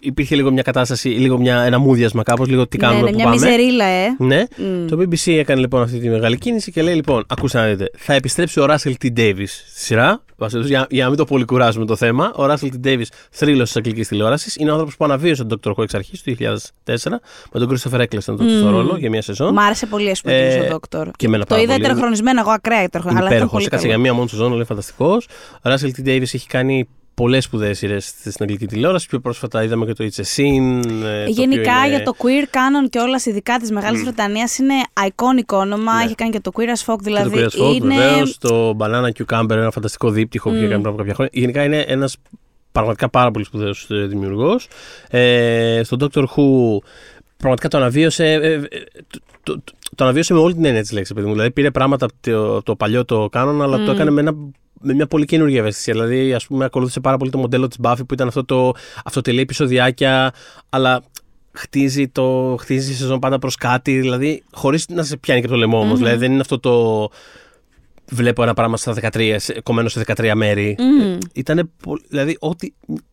υπήρχε λίγο μια κατάσταση, λίγο μια, ένα μούδιασμα κάπως, λίγο τι κάνουμε. Ναι, που μια πάμε. μιζερίλα, ε. Ναι. Μμ. Το BBC έκανε λοιπόν αυτή τη μεγάλη κίνηση και λέει λοιπόν: Ακούστε να δείτε, θα επιστρέψει ο Russell T. Davis στη σειρά. Βασίλως, Για, για να μην το πολύ κουράζουμε το θέμα, ο Russell T. Davis, θρύλο της αγγλικής τηλεόρασης, είναι ο άνθρωπος που αναβίωσε τον Dr. Who εξ αρχής του 2004 με τον Christopher Eccleston τότε στο Μμμ. ρόλο για μια σεζόν. Μ' άρεσε πολύ, ας πούμε, Ε, ο Δόκτωρ. και εμένα Το πάρα είδα πολύ. ετεροχρονισμένα, εγώ ακραία ετεροχρονισμένα. Αλλά ήταν Υπέροχος. πολύ Κάτσε για καλό. Μία μόνο σεζόν, είναι φανταστικός. Ο Russell T. Davis έχει κάνει πολλές σπουδαίες σειρές στην αγγλική τηλεόραση. Πιο πρόσφατα είδαμε και το It's a Scene. ε, το Γενικά οποίο είναι- για το queer canon και όλα, ειδικά της Μεγάλης Βρετανίας, είναι iconic όνομα. Ναι. Έχει κάνει και το queer as folk, Και δηλαδή. το Queer as Folk, είναι... βεβαίως, το Banana Cucumber, ένα φανταστικό δίπτυχο που είχε Μμ. κάνει πριν από κάποια χρόνια. Γενικά είναι ένας πραγματικά πάρα πολύ σπουδαίος δημιουργός. Ε, στο Doctor Who πραγματικά το αναβίωσε. ε, ε, το, το, το, το αναβίωσε με όλη την έννοια της λέξης, παιδί μου. Δηλαδή πήρε πράγματα από το, το παλιό το κάνον, αλλά το Μμ. έκανε με, ένα, με μια πολύ καινούργια ευαισθησία. Δηλαδή, ας πούμε, ακολούθησε πάρα πολύ το μοντέλο της Buffy που ήταν αυτό το αυτοτελή επεισοδιάκια, αλλά χτίζει, το, χτίζει τη σεζόν πάντα προς κάτι, δηλαδή χωρίς να σε πιάνει και από το λαιμό όμως. Μμμ. Δηλαδή δεν είναι αυτό το. Βλέπω ένα πράγμα στα 13, σε- κομμένο σε 13 μέρη. Μμμ. Ήτανε πολύ, δηλαδή ό,τι,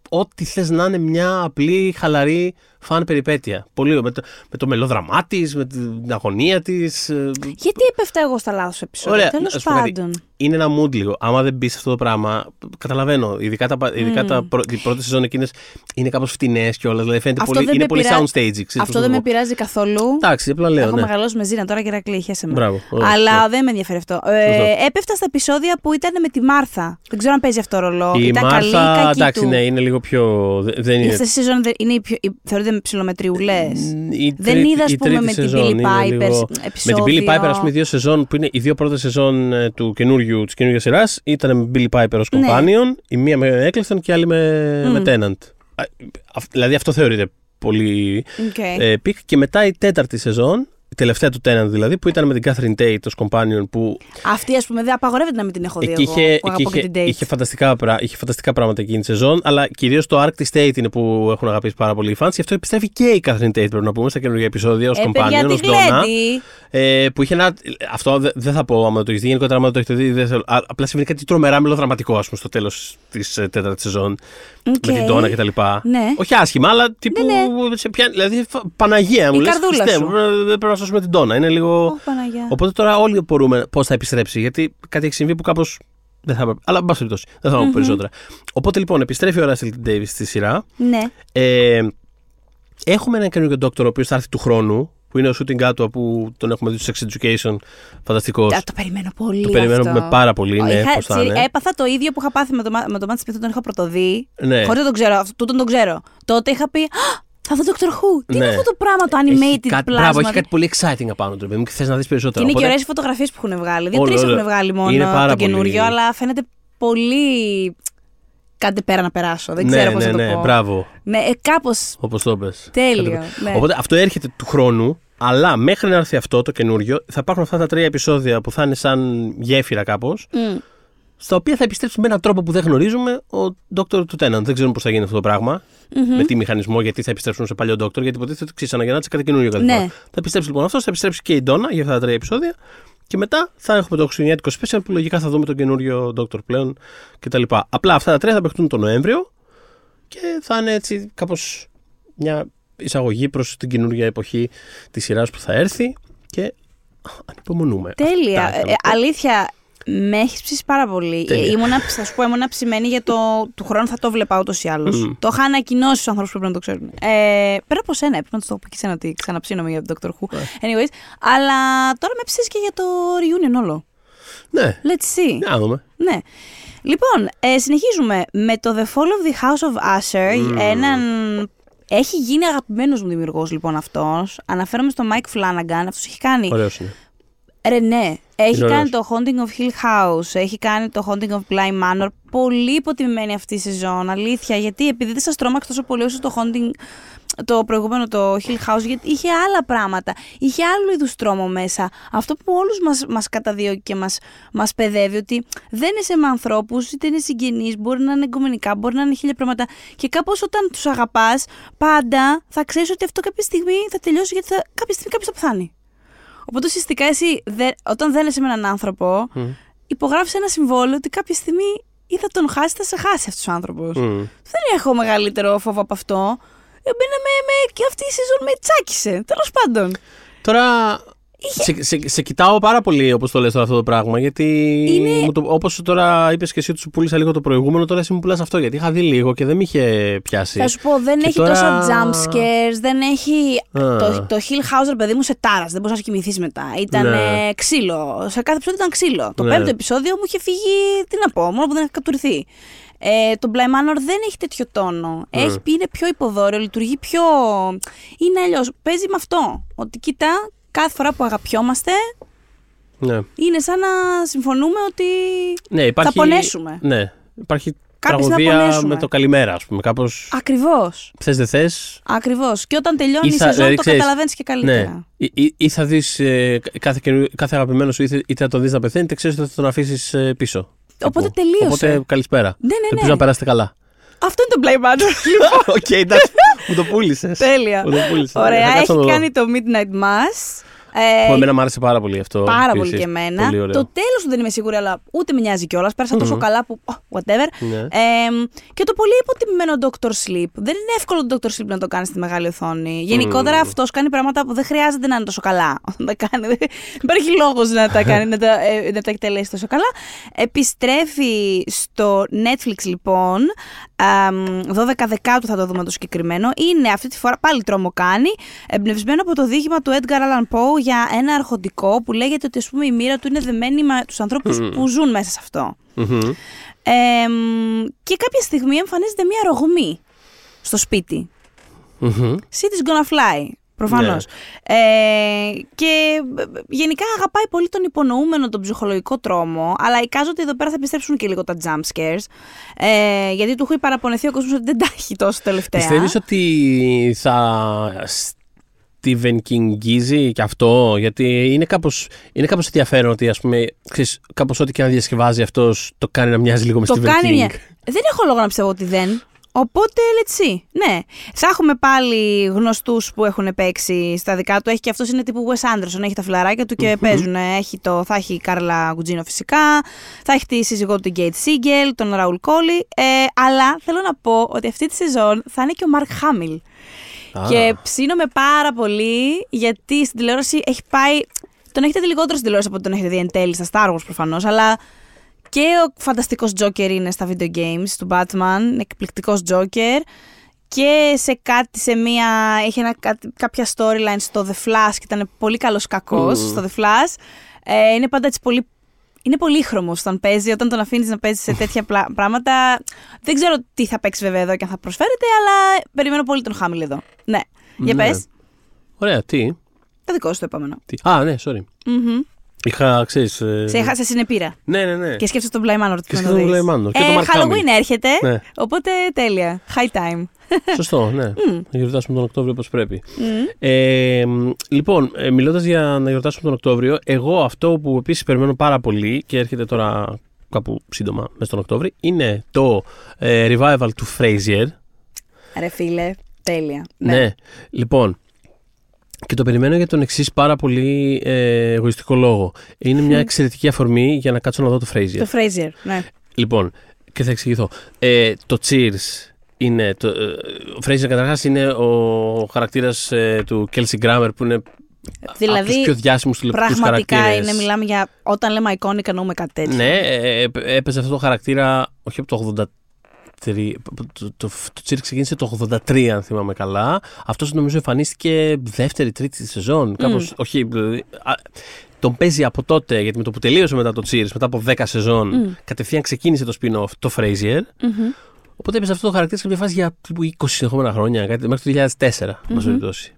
ό,τι θες να είναι μια απλή, χαλαρή φαν περιπέτεια. Πολύ, με το, με το μελόδραμά της, με την αγωνία της. Γιατί έπεφτα εγώ στα λάθος επεισόδια; Ωραία, Τέλος να σου πω κάτι. πάντων. Είναι ένα mood λίγο. Άμα δεν μπεις σε αυτό το πράγμα, καταλαβαίνω. Ειδικά, τα, ειδικά Μμ. τα πρω, οι πρώτε σεζόν εκείνες είναι κάπως φτηνές κιόλας. Δηλαδή φαίνεται Αυτό πολύ, δεν είναι με πολύ πειρά- soundstaging. ξέρεις πώς Αυτό να δεν το με πω. πειράζει καθόλου. Εντάξει, απλά λέω. Έχω ναι. μεγαλώσει με ζήνα τώρα και Ρακλή, χέσε με. Μπράβο. ωραία, Αλλά ναι. δεν με ενδιαφέρει αυτό. Ε, Σωστό. έπεφτα στα επεισόδια που ήταν με τη Μάρθα. Δεν ξέρω αν παίζει αυτό ρολό. Η ήταν καλή ή Μάρθα, κακή εντάξει, του. ναι, είναι λίγο πιο. δε- Δεν είναι. Αυτές οι σεζόν δεν- είναι οι πιο, οι, θεωρείται ψηλομετριούλε. Η Δεν τρίτη- είδα, ας η πούμε, τρίτη με την σεζόν Billie είναι Piper λίγο- επεισόδιο. Με την Billy Piper, ας πούμε, οι δύο σεζόν που είναι οι δύο πρώτες σεζόν ε, του καινούριου, της καινούργιας σειράς ήταν με Billy Piper ως Ναι. companion, η μία με Eccleston και η άλλη με, Μμ. με Tennant. Α, αυ- Δηλαδή αυτό θεωρείται πολύ Οκ. ε, πικ. Και μετά η τέταρτη σεζόν, η τελευταία του Tennant δηλαδή, που ήταν με την Catherine Tate ως companion που Αυτή, ας πούμε, δεν απαγορεύεται να μην την έχω δει. εκεί εγώ, είχε, που εκεί αγαπώ και είχε, την Date. είχε, φανταστικά, πρά- είχε φανταστικά πράγματα εκείνη τη σεζόν, αλλά κυρίως το arc της Tate είναι που έχουν αγαπήσει πάρα πολύ οι fans. Γι' αυτό επιστρέφει και η Catherine Tate, πρέπει να πούμε, στα καινούργια επεισόδια ω Ε, παιδιά, companion, τη ω Donna. γλέντι. Ε, που είχε ένα. Αυτό δε- δεν θα πω άμα το έχεις δει. Γενικότερα, άμα το έχετε δει, δεν θέλω. Α, απλά συμβαίνει κάτι τρομερά μελοδραματικό, ας πούμε, στο τέλος της ε, τέταρτης σεζόν. Οκ. Με την Donna κτλ. Ναι. Όχι άσχημα, αλλά τύπου. Ναι, Σε πιάνει, δηλαδή, φα- Παναγία μου Η λες, καρδούλα Χριστέ σου. μου, πρέπει να- πρέπει να σώσουμε την Donna. Είναι λίγο. Ωχ, Παναγιά. Οπότε τώρα όλοι μπορούμε πώς θα επιστρέψει. Γιατί κάτι έχει συμβεί που κάπως. Δεν θα έπρεπε. Αλλά, εν πάση περιπτώσει, δεν θα πω περισσότερα. Οπότε λοιπόν, επιστρέφει ο Ράσιλ Davis στη σειρά. Ναι. Ε, έχουμε έναν καινούργιο Doctor ο οποίος θα έρθει του χρόνου, που είναι ο Shooting Gatua που τον έχουμε δει στο Sex Education. Φανταστικός. Α, το περιμένω πολύ. Το περιμένω αυτό. με πάρα πολύ, ναι, Είχα- πώς θα τσι- είναι. Έπαθα το ίδιο που είχα πάθει με το, μα- με το Μάτι Σπίθ, τον είχα πρωτοδεί. Ναι. Χωρίς να τον ξέρω. Αυτό, τούτον τον ξέρω. Τότε είχα πει. «Α, Θα δω Doctor Who. Τι είναι Ναι. αυτό το πράγμα το Έχει animated κάτι, plasma; Μπράβο, έχει κάτι πολύ exciting απάνω του. παιδί μου, Και θες να δεις Και περισσότερο. είναι και Οπότε- ωραίες φωτογραφίες που έχουν βγάλει. Όλο, Δύο-τρει όλο. έχουν βγάλει μόνο Είναι πάρα το πολύ- καινούριο, αλλά φαίνεται πολύ. Κάντε πέρα να περάσω. Δεν ναι, ξέρω πώς ναι, να το ναι, πω. μπράβο. Ναι, ε, κάπως. Όπως το πες. Τέλειο, Κατάλαβα. ναι. Οπότε αυτό έρχεται του χρόνου, αλλά μέχρι να έρθει αυτό το καινούριο, θα υπάρχουν αυτά τα τρία επεισόδια που θα είναι σαν γέφυρα κάπως, στα οποία θα επιστρέψει με έναν τρόπο που δεν γνωρίζουμε ο Dr. του Tennant. Δεν ξέρουμε πώς θα γίνει αυτό το πραγμα με τι μηχανισμό, γιατί θα επιστρέψουν σε παλιό Doctor, γιατί υποτίθεται ότι ξαναγεννάται κάτι καινούριο κάθε Ναι. φορά. Θα επιστρέψει λοιπόν αυτός, θα επιστρέψει και η Ντόνα για αυτά τα τρία επεισόδια. Και μετά θα έχουμε το Χριστουγεννιάτικο special που λογικά θα δούμε τον καινούριο Doctor πλέον κτλ. Απλά αυτά τα τρία θα παιχτούν τον Νοέμβριο και θα είναι έτσι κάπως μια εισαγωγή προς την καινούργια εποχή της σειράς που θα έρθει και ανυπομονούμε. Τέλεια. Αυτά είχα Ε, να πω. αλήθεια, με έχεις ψήσει πάρα πολύ. Τέλεια. Ε, Ήμουνα, θα σου πω, ήμουνα ψημένη για το του χρόνου θα το βλέπα ούτως ή άλλως. Μμ. Το είχα ανακοινώσει στους ανθρώπους που πρέπει να το ξέρουν. Ε, πέρα από σένα, έπρεπε να του το πω και σένα ότι ξαναψύνομαι για τον Dr. Who. Ναι. Anyways, αλλά τώρα με ψήσεις και για το reunion όλο. Ναι, Let's see. να δούμε. Ναι. Λοιπόν, ε, συνεχίζουμε με το The Fall of the House of Usher. Μμμ. Έναν. Έχει γίνει αγαπημένος μου δημιουργός λοιπόν αυτός. Αναφέρομαι στο Mike Flanagan. Αυτός έχει κάνει Ωραίος είναι. Ρε ναι, έχει Είναι κάνει ωραίος. το Haunting of Hill House, έχει κάνει το Haunting of Bly Manor. Πολύ υποτιμημένη αυτή η σεζόν, αλήθεια. Γιατί επειδή δεν σας τρόμαξε τόσο πολύ όσο το Haunting το προηγούμενο το Hill House γιατί είχε άλλα πράγματα. Είχε άλλου είδους τρόμο μέσα. Αυτό που όλους μας μας καταδιώκει και μας μας παιδεύει ότι δεν είσαι με ανθρώπους, είτε είναι συγγενείς, μπορεί να είναι εγκομενικά, μπορεί να είναι χίλια πράγματα. Και κάπως όταν τους αγαπάς, πάντα θα ξέρεις ότι αυτό κάποια στιγμή θα τελειώσει γιατί θα, κάποια στιγμή κάποιος θα πεθάνει. Οπότε ουσιαστικά εσύ δε, όταν δεν είσαι με έναν άνθρωπο, Μμ. υπογράφεις ένα συμβόλαιο ότι κάποια στιγμή ή θα τον χάσει, θα σε χάσει αυτός ο άνθρωπος. Μμ. Δεν έχω μεγαλύτερο φόβο από αυτό. Εμένα με, με, και αυτή η σεζόν με τσάκισε. Τέλος πάντων. Τώρα. Σε, σε, σε κοιτάω πάρα πολύ όπως το λες τώρα αυτό το πράγμα. Γιατί. Είναι- Το, όπως τώρα είπες και εσύ ότι σου πούλησα λίγο το προηγούμενο, τώρα εσύ μου πουλάς αυτό. Γιατί είχα δει λίγο και δεν με είχε πιάσει. Θα σου πω, δεν Και έχει τώρα- τόσα jump scares, δεν έχει. Α. Το, το Hill House, ρε παιδί μου, σε τάρας. Δεν μπορούσε να κοιμηθείς μετά. Ήταν Ναι. ε, ξύλο. Σε κάθε επεισόδιο ήταν ξύλο. Το Ναι. πέμπτο επεισόδιο μου είχε φύγει. Τι να πω, μόνο που δεν είχε κατουρηθεί. Ε, το Bly Manor δεν έχει τέτοιο τόνο. Ναι. Έχει, είναι πιο υποδόριο, λειτουργεί πιο. Είναι αλλιώς. Παίζει με αυτό. Ότι κοίτα, κάθε φορά που αγαπιόμαστε, Ναι. είναι σαν να συμφωνούμε ότι ναι, υπάρχει. θα πονέσουμε. Ναι. Υπάρχει Κάποιες να τραγωδία πονέσουμε. με το καλημέρα, ας πούμε. Κάπω. Ακριβώς. Θες δεν θες; Ακριβώς. Και όταν τελειώνει Ή η θα- σεζόν, δηλαδή, το ξέρεις, καταλαβαίνεις και καλύτερα. Ναι. Ή, ή, ή θα δεις κάθε, καινούριο- κάθε αγαπημένο σου, είτε, είτε θα τον δεις να πεθαίνει, είτε ξέρεις ότι θα τον αφήσεις πίσω. Οπότε Τύπου. τελείωσε. Οπότε καλησπέρα. Ναι, ναι, Ελπίζω ναι. να περάσετε καλά. Αυτό είναι το Bly Manor. Οκ, εντάξει. Μου το πούλησες. Τέλεια. Μου το πούλησες. Ωραία, Θα κάτσω να έχει το κάνει το Midnight Mass. Ε, Που εμένα μου άρεσε πάρα πολύ αυτό. πάρα επίσης. πολύ και εμένα. Πολύ ωραίο. Το τέλος του δεν είμαι σίγουρη, αλλά ούτε με νοιάζει κιόλας. Πέρασα τόσο καλά που. oh, whatever. Ναι. Ε, και το πολύ υποτιμημένο Doctor Sleep. Δεν είναι εύκολο το Doctor Sleep να το κάνεις στη μεγάλη οθόνη. Γενικότερα αυτός κάνει πράγματα που δεν χρειάζεται να είναι τόσο καλά. Όταν τα κάνει. Δεν υπάρχει λόγος να τα κάνει, να τα, ε, να τα εκτελέσει τόσο καλά. Επιστρέφει στο Netflix λοιπόν. αμ, 12 Δεκάτου θα το δούμε το συγκεκριμένο. Είναι αυτή τη φορά πάλι τρόμο κάνει. Εμπνευσμένο από το δίχημα του Edgar Allan Poe για ένα αρχοντικό που λέγεται ότι ας πούμε, η μοίρα του είναι δεμένη με τους ανθρώπους που ζουν μέσα σε αυτό. Μμμ. Εμ, και κάποια στιγμή εμφανίζεται μια ρογμή στο σπίτι. Μμμ. City's gonna fly. Προφανώς. Ε, και ε, γενικά αγαπάει πολύ τον υπονοούμενο, τον ψυχολογικό τρόμο. Αλλά εικάζω ότι εδώ πέρα θα επιστρέψουν και λίγο τα jump scares. Ε, γιατί του έχει παραπονεθεί ο κόσμος ότι δεν τα έχει τόσο τελευταία. Πιστεύεις ότι θα Stephen Kingίζει και αυτό, γιατί είναι κάπως, είναι κάπως ενδιαφέρον ότι ας πούμε, ξέρεις, κάπως ό,τι και να διασκευάζει αυτός το κάνει να μοιάζει λίγο με το Stephen κάνει King. μια. Δεν έχω λόγο να πιστεύω ότι δεν. Οπότε, let's see. Ναι. Θα έχουμε πάλι γνωστούς που έχουν παίξει στα δικά του. Έχει και αυτός είναι τύπου Wes Anderson. Έχει τα φιλαράκια του και παίζουν. Έχει το, θα έχει η Κάρλα Γκουτζίνο φυσικά. Θα έχει τη σύζυγό του Γκέιτ Σίγκελ, τον Ραουλ Κόλλι. Ε, αλλά θέλω να πω ότι αυτή τη σεζόν θα είναι και ο Μαρκ Χάμιλ. Α. Και ψήνομαι πάρα πολύ γιατί στην τηλεόραση έχει πάει. Τον έχετε δει λιγότερο στην τηλεόραση από ότι τον έχετε δει εν τέλει στα Star Wars προφανώς, αλλά και ο φανταστικός Joker είναι στα video games του Batman, είναι εκπληκτικός Joker. Και σε κάτι, σε μία, είχε ένα, κάτι- κάποια storyline στο The Flash και ήταν πολύ καλός κακός στο The Flash. Ε, είναι πάντα έτσι πολύ είναι πολύχρωμος όταν παίζει, όταν τον αφήνεις να παίζει σε τέτοια πλα- πράγματα. Δεν ξέρω τι θα παίξει βέβαια εδώ και αν θα προσφέρεται, αλλά περιμένω πολύ τον Χάμιλ εδώ. Ναι. Για Ναι. πες, Ωραία, τι, το δικό σου το επόμενο. τι; Α, ναι, sorry. Μμμ. Είχα, ξέρεις... ε, Σε έχασε συνεπήρα. Ναι, ναι, ναι. Και σκέφτεσαι τον Bly Manor. Και σκέφτομαι τον Bly Manor και ε, τον Mark Halloween Hamill. έρχεται, Ναι. οπότε τέλεια. High time. Σωστό, ναι. Να γιορτάσουμε τον Οκτώβριο όπως πρέπει. Ε, μ, λοιπόν, ε, μιλώντας για να γιορτάσουμε τον Οκτώβριο, εγώ αυτό που επίσης περιμένω πάρα πολύ και έρχεται τώρα κάπου σύντομα μέσα στον Οκτώβριο, είναι το ε, revival του Frasier. Ρε φίλε, τέλεια. Ναι. Λοιπόν, και το περιμένω για τον εξής πάρα πολύ ε, εγωιστικό λόγο. Είναι μια εξαιρετική αφορμή για να κάτσω να δω το Frasier. Το Fraser, ναι. Λοιπόν, και θα εξηγηθώ. Ε, το Cheers είναι. Το, ε, ο Fraser καταρχάς είναι ο χαρακτήρας ε, του Kelsey Grammer που είναι από τους Δηλαδή, πιο διάσημους τηλεοπτικούς πραγματικά χαρακτήρες. είναι, μιλάμε για. Όταν λέμε iconic, εννοούμε κάτι τέτοιο. Ναι, ε, ε, έπαιζε αυτό το χαρακτήρα όχι από το 83. Το, το, το Cheers ξεκίνησε το 83, αν θυμάμαι καλά. Αυτός νομίζω εμφανίστηκε δεύτερη, τρίτη σεζόν. Κάπως, όχι, δηλαδή, α, τον παίζει από τότε, γιατί με το που τελείωσε μετά το Cheers, μετά από 10 σεζόν, κατευθείαν ξεκίνησε το spin-off, το Frasier. Μμμ. Οπότε έπαιζε αυτό το χαρακτήρα σε κάποια φάση για τύπου 20 συνεχόμενα χρόνια, κάτι, μέχρι το 2004, mm-hmm. περιπτώσει.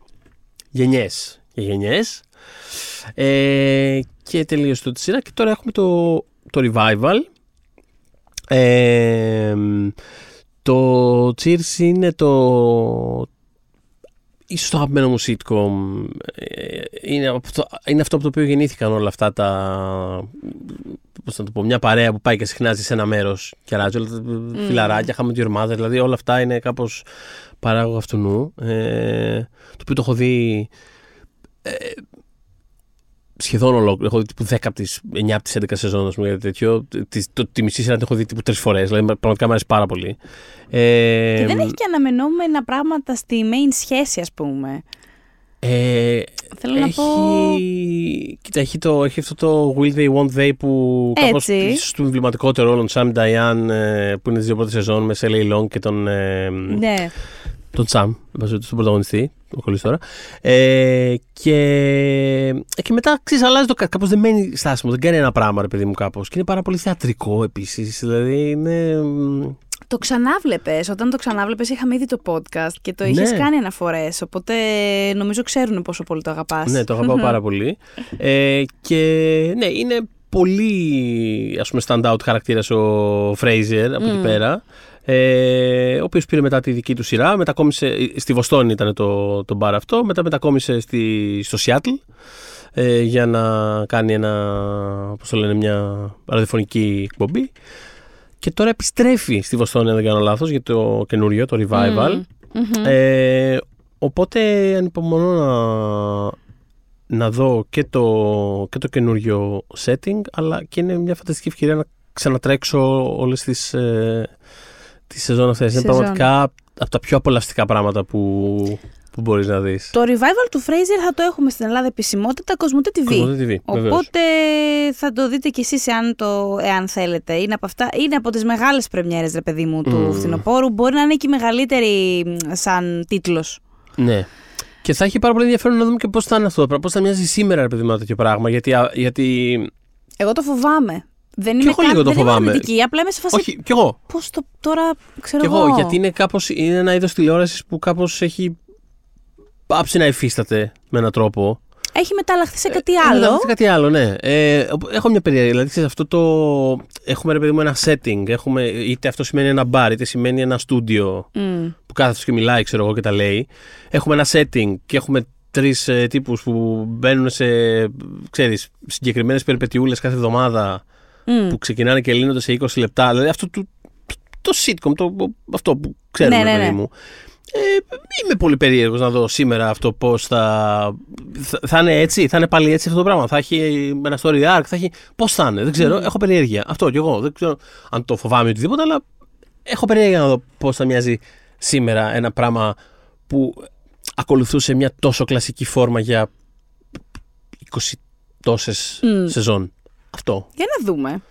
Γενιές και γενιές. Ε, και τελείωσε το τη σειρά και τώρα έχουμε το, το revival. Ε, το Cheers είναι το ίσως το αγαπημένο μου sitcom. Ε, είναι, αυτό, είναι αυτό από το οποίο γεννήθηκαν όλα αυτά τα πώς να το πω, μια παρέα που πάει και συχνάζει σε ένα μέρος και ράζει όλα τα φιλαράκια, How Your Mother, δηλαδή όλα αυτά είναι κάπως παράγωγο αυτού νου. Ε, το οποίο το έχω δει ε, σχεδόν ολόκληρο. Έχω δει τύπου 10 από τις 9 από τις 11 σεζόν, ας πούμε, γιατί τέτοιο. Τη, το, τη μισή σειρά την έχω δει τύπου τρεις φορές. Δηλαδή, πραγματικά μου αρέσει πάρα πολύ. Ε, και δεν έχει και αναμενόμενα πράγματα στη main σχέση, ας πούμε. Ε, Θέλω έχει... να πω. Κοίτα, έχει, το, έχει αυτό το Will They Want They που κάπως στο εμβληματικότερο όλων Sam Diane που είναι τις δύο πρώτες σεζόν με Sally Long και τον. Ε, ναι τον Τσαμ, τον πρωταγωνιστή, ο κολλής τώρα. Ε, και, και μετά ξέρεις, αλλάζει το κάπως δεν μένει στάσιμο, δεν κάνει ένα πράγμα, ρε παιδί μου, κάπως. Και είναι πάρα πολύ θεατρικό επίσης. Δηλαδή είναι. Το ξανάβλεπες. Όταν το ξανάβλεπες, είχαμε ήδη το podcast και το είχες ναι. κάνει αναφορές. Οπότε νομίζω ξέρουν πόσο πολύ το αγαπάς. Ναι, το αγαπάω πάρα πολύ. Ε, και ναι, είναι πολύ ας πούμε stand out χαρακτήρας ο Fraser από εκεί πέρα ε, ο οποίος πήρε μετά τη δική του σειρά, μετακόμισε, στη Βοστόνη ήταν το, το μπαρ αυτό, μετά μετακόμισε στη, στο Σιάτλ ε, για να κάνει ένα, πώς το λένε, μια ραδιοφωνική εκπομπή και τώρα επιστρέφει στη Βοστόνη, αν δεν κάνω λάθος, για το καινούριο, το Revival. Mm. Ε, οπότε ανυπομονώ να, να δω και το, και το καινούριο setting, αλλά και είναι μια φανταστική ευκαιρία να ξανατρέξω όλες τις ε, τη σεζόν αυτή. Είναι πραγματικά από τα πιο απολαυστικά πράγματα που, που μπορείς να δεις. Το revival του Fraser θα το έχουμε στην Ελλάδα επισημότητα Κοσμοτέ TV. TV Οπότε θα το δείτε κι εσείς εάν, εάν θέλετε. Είναι από, αυτά, είναι από τις μεγάλες πρεμιέρες, ρε παιδί μου, του mm. φθινοπόρου. Μπορεί να είναι και η μεγαλύτερη σαν τίτλος. Ναι. Και θα έχει πάρα πολύ ενδιαφέρον να δούμε και πώς θα είναι αυτό το πράγμα. Πώς θα μοιάζει σήμερα, ρε παιδί μου, τέτοιο πράγμα. Γιατί, γιατί... Εγώ το φοβάμαι. Δεν είμαι, λίγο το φοβάμαι. Αρνητική, απλά είμαι σε φάση. Όχι, κι εγώ. Πώς το τώρα ξέρω κι εγώ. Γιατί είναι, κάπως, είναι ένα είδος τηλεόρασης που κάπως έχει πάψει να υφίσταται με έναν τρόπο. Έχει μεταλλαχθεί σε κάτι ε, άλλο. Έχει σε κάτι άλλο, ναι. Ε, έχω μια περίεργη. Δηλαδή, σε αυτό το. Έχουμε ρε παιδί μου ένα setting. Έχουμε, είτε αυτό σημαίνει ένα μπαρ, είτε σημαίνει ένα στούντιο mm. που κάθεται και μιλάει, ξέρω εγώ, και τα λέει. Έχουμε ένα setting και έχουμε τρεις ε, τύπους που μπαίνουν σε συγκεκριμένες περιπετειούλες κάθε εβδομάδα mm. που ξεκινάνε και λύνονται σε 20 λεπτά. Δηλαδή αυτό το, το, το sitcom, το, αυτό που ξέρουμε, ναι, ναι, ναι. μου. Ε, είμαι πολύ περίεργος να δω σήμερα αυτό πώς θα, θα, θα είναι έτσι, θα είναι πάλι έτσι αυτό το πράγμα. Θα έχει ένα story arc, θα έχει. Πώς θα είναι, δεν ξέρω. Mm. Έχω περιέργεια. Αυτό κι εγώ. Δεν ξέρω αν το φοβάμαι οτιδήποτε, αλλά έχω περιέργεια να δω πώς θα μοιάζει σήμερα ένα πράγμα που ακολουθούσε μια τόσο κλασική φόρμα για 20 τόσες mm. σεζόν. Αυτό. Για να δούμε.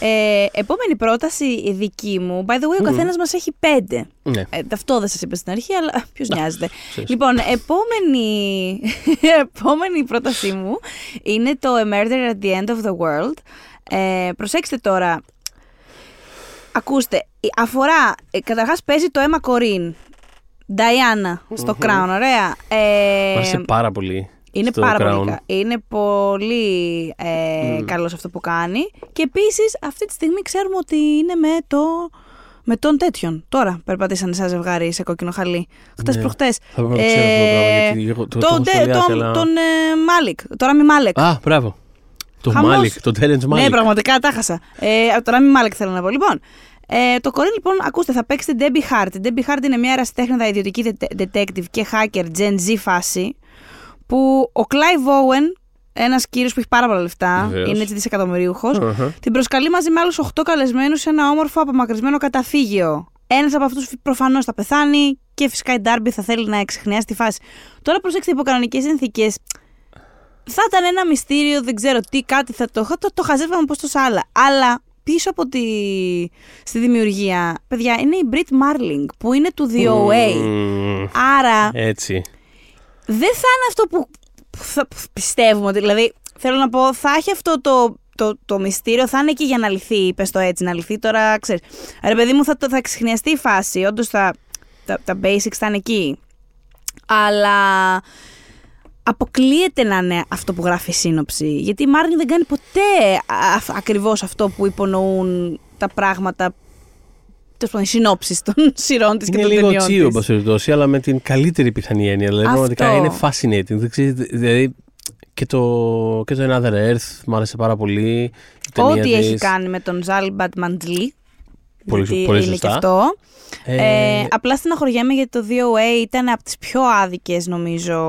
Ε, επόμενη πρόταση δική μου. By the way, ο mm. καθένας μας έχει πέντε. Ναι. Ε, αυτό δεν σας είπα στην αρχή, αλλά ποιος νοιάζεται. λοιπόν, επόμενη, επόμενη πρότασή μου είναι το A Murder at the End of the World. Ε, προσέξτε τώρα. Ακούστε, αφορά. Ε, Καταρχάς παίζει το Emma Κορίν. Diana στο mm Crown, ωραία. Ε, Μ' άρεσε πάρα πολύ. Είναι πάρα πολύ, είναι πολύ ε, καλός αυτό που κάνει. Και επίσης αυτή τη στιγμή ξέρουμε ότι είναι με το... Με τον τέτοιον. Τώρα περπατήσανε σαν ζευγάρι σε κόκκινο χαλί. Χτες ναι. προχτές. Θα πρέπει να ξέρω αυτό το πράγμα. Ε, γιατί το, τον, τον, τον ε, Μάλικ. Τώρα μη Μάλεκ. Α, μπράβο. Τον Malick, τον Terrence Malick. Ναι, πραγματικά τα χάσα. Ε, τώρα μη Malick θέλω να πω. Λοιπόν, ε, το Corrin λοιπόν, ακούστε, θα παίξει την Darby Hart. Η Darby Hart είναι μια ερασιτέχνιδα ιδιωτική detective και hacker Gen Z φάση που ο Clive Owen, ένας κύριος που έχει πάρα πολλά λεφτά, είναι έτσι δισεκατομμυρίουχος, την προσκαλεί μαζί με άλλους 8 καλεσμένους σε ένα όμορφο απομακρυσμένο καταφύγιο. Ένας από αυτούς προφανώς θα πεθάνει και φυσικά η Darby θα θέλει να εξιχνιάσει τη φάση. Τώρα προσέξτε, υπό κανονικέ συνθήκες θα ήταν ένα μυστήριο, δεν ξέρω τι, κάτι θα το. Το, το χαζεύαμε πώ το άλλα. Αλλά πίσω από τη στη δημιουργία, παιδιά, είναι η Brit Marling που είναι του The OA. Άρα. Έτσι δεν θα είναι αυτό που, θα πιστεύουμε ότι. Δηλαδή, θέλω να πω, θα έχει αυτό το, το, το μυστήριο, θα είναι εκεί για να λυθεί. Πες το έτσι, να λυθεί τώρα, ξέρεις. Ρε, παιδί μου, θα, θα ξεχνιαστεί η φάση. Όντως τα, τα, basics θα είναι εκεί. Αλλά αποκλείεται να είναι αυτό που γράφει η σύνοψη. Γιατί η Μάρνη δεν κάνει ποτέ ακριβώς αυτό που υπονοούν τα πράγματα τέλος πάντων, οι συνόψεις των σειρών της και Είναι των λίγο ταινιών τσίο, της. εν πάση περιπτώσει, αλλά με την καλύτερη πιθανή έννοια. Δηλαδή, Αυτό. πραγματικά είναι fascinating. Δεν ξέρεις, δηλαδή, και το, και το Another Earth μου άρεσε πάρα πολύ. Η ταινία Ό,τι έχει της. κάνει με τον Ζάλ Μπατμαντλή. Πολύ- γιατί πολύ είναι σωστά. και αυτό. Ε, Ε, απλά στεναχωριέμαι γιατί το DOA ήταν από τις πιο άδικες νομίζω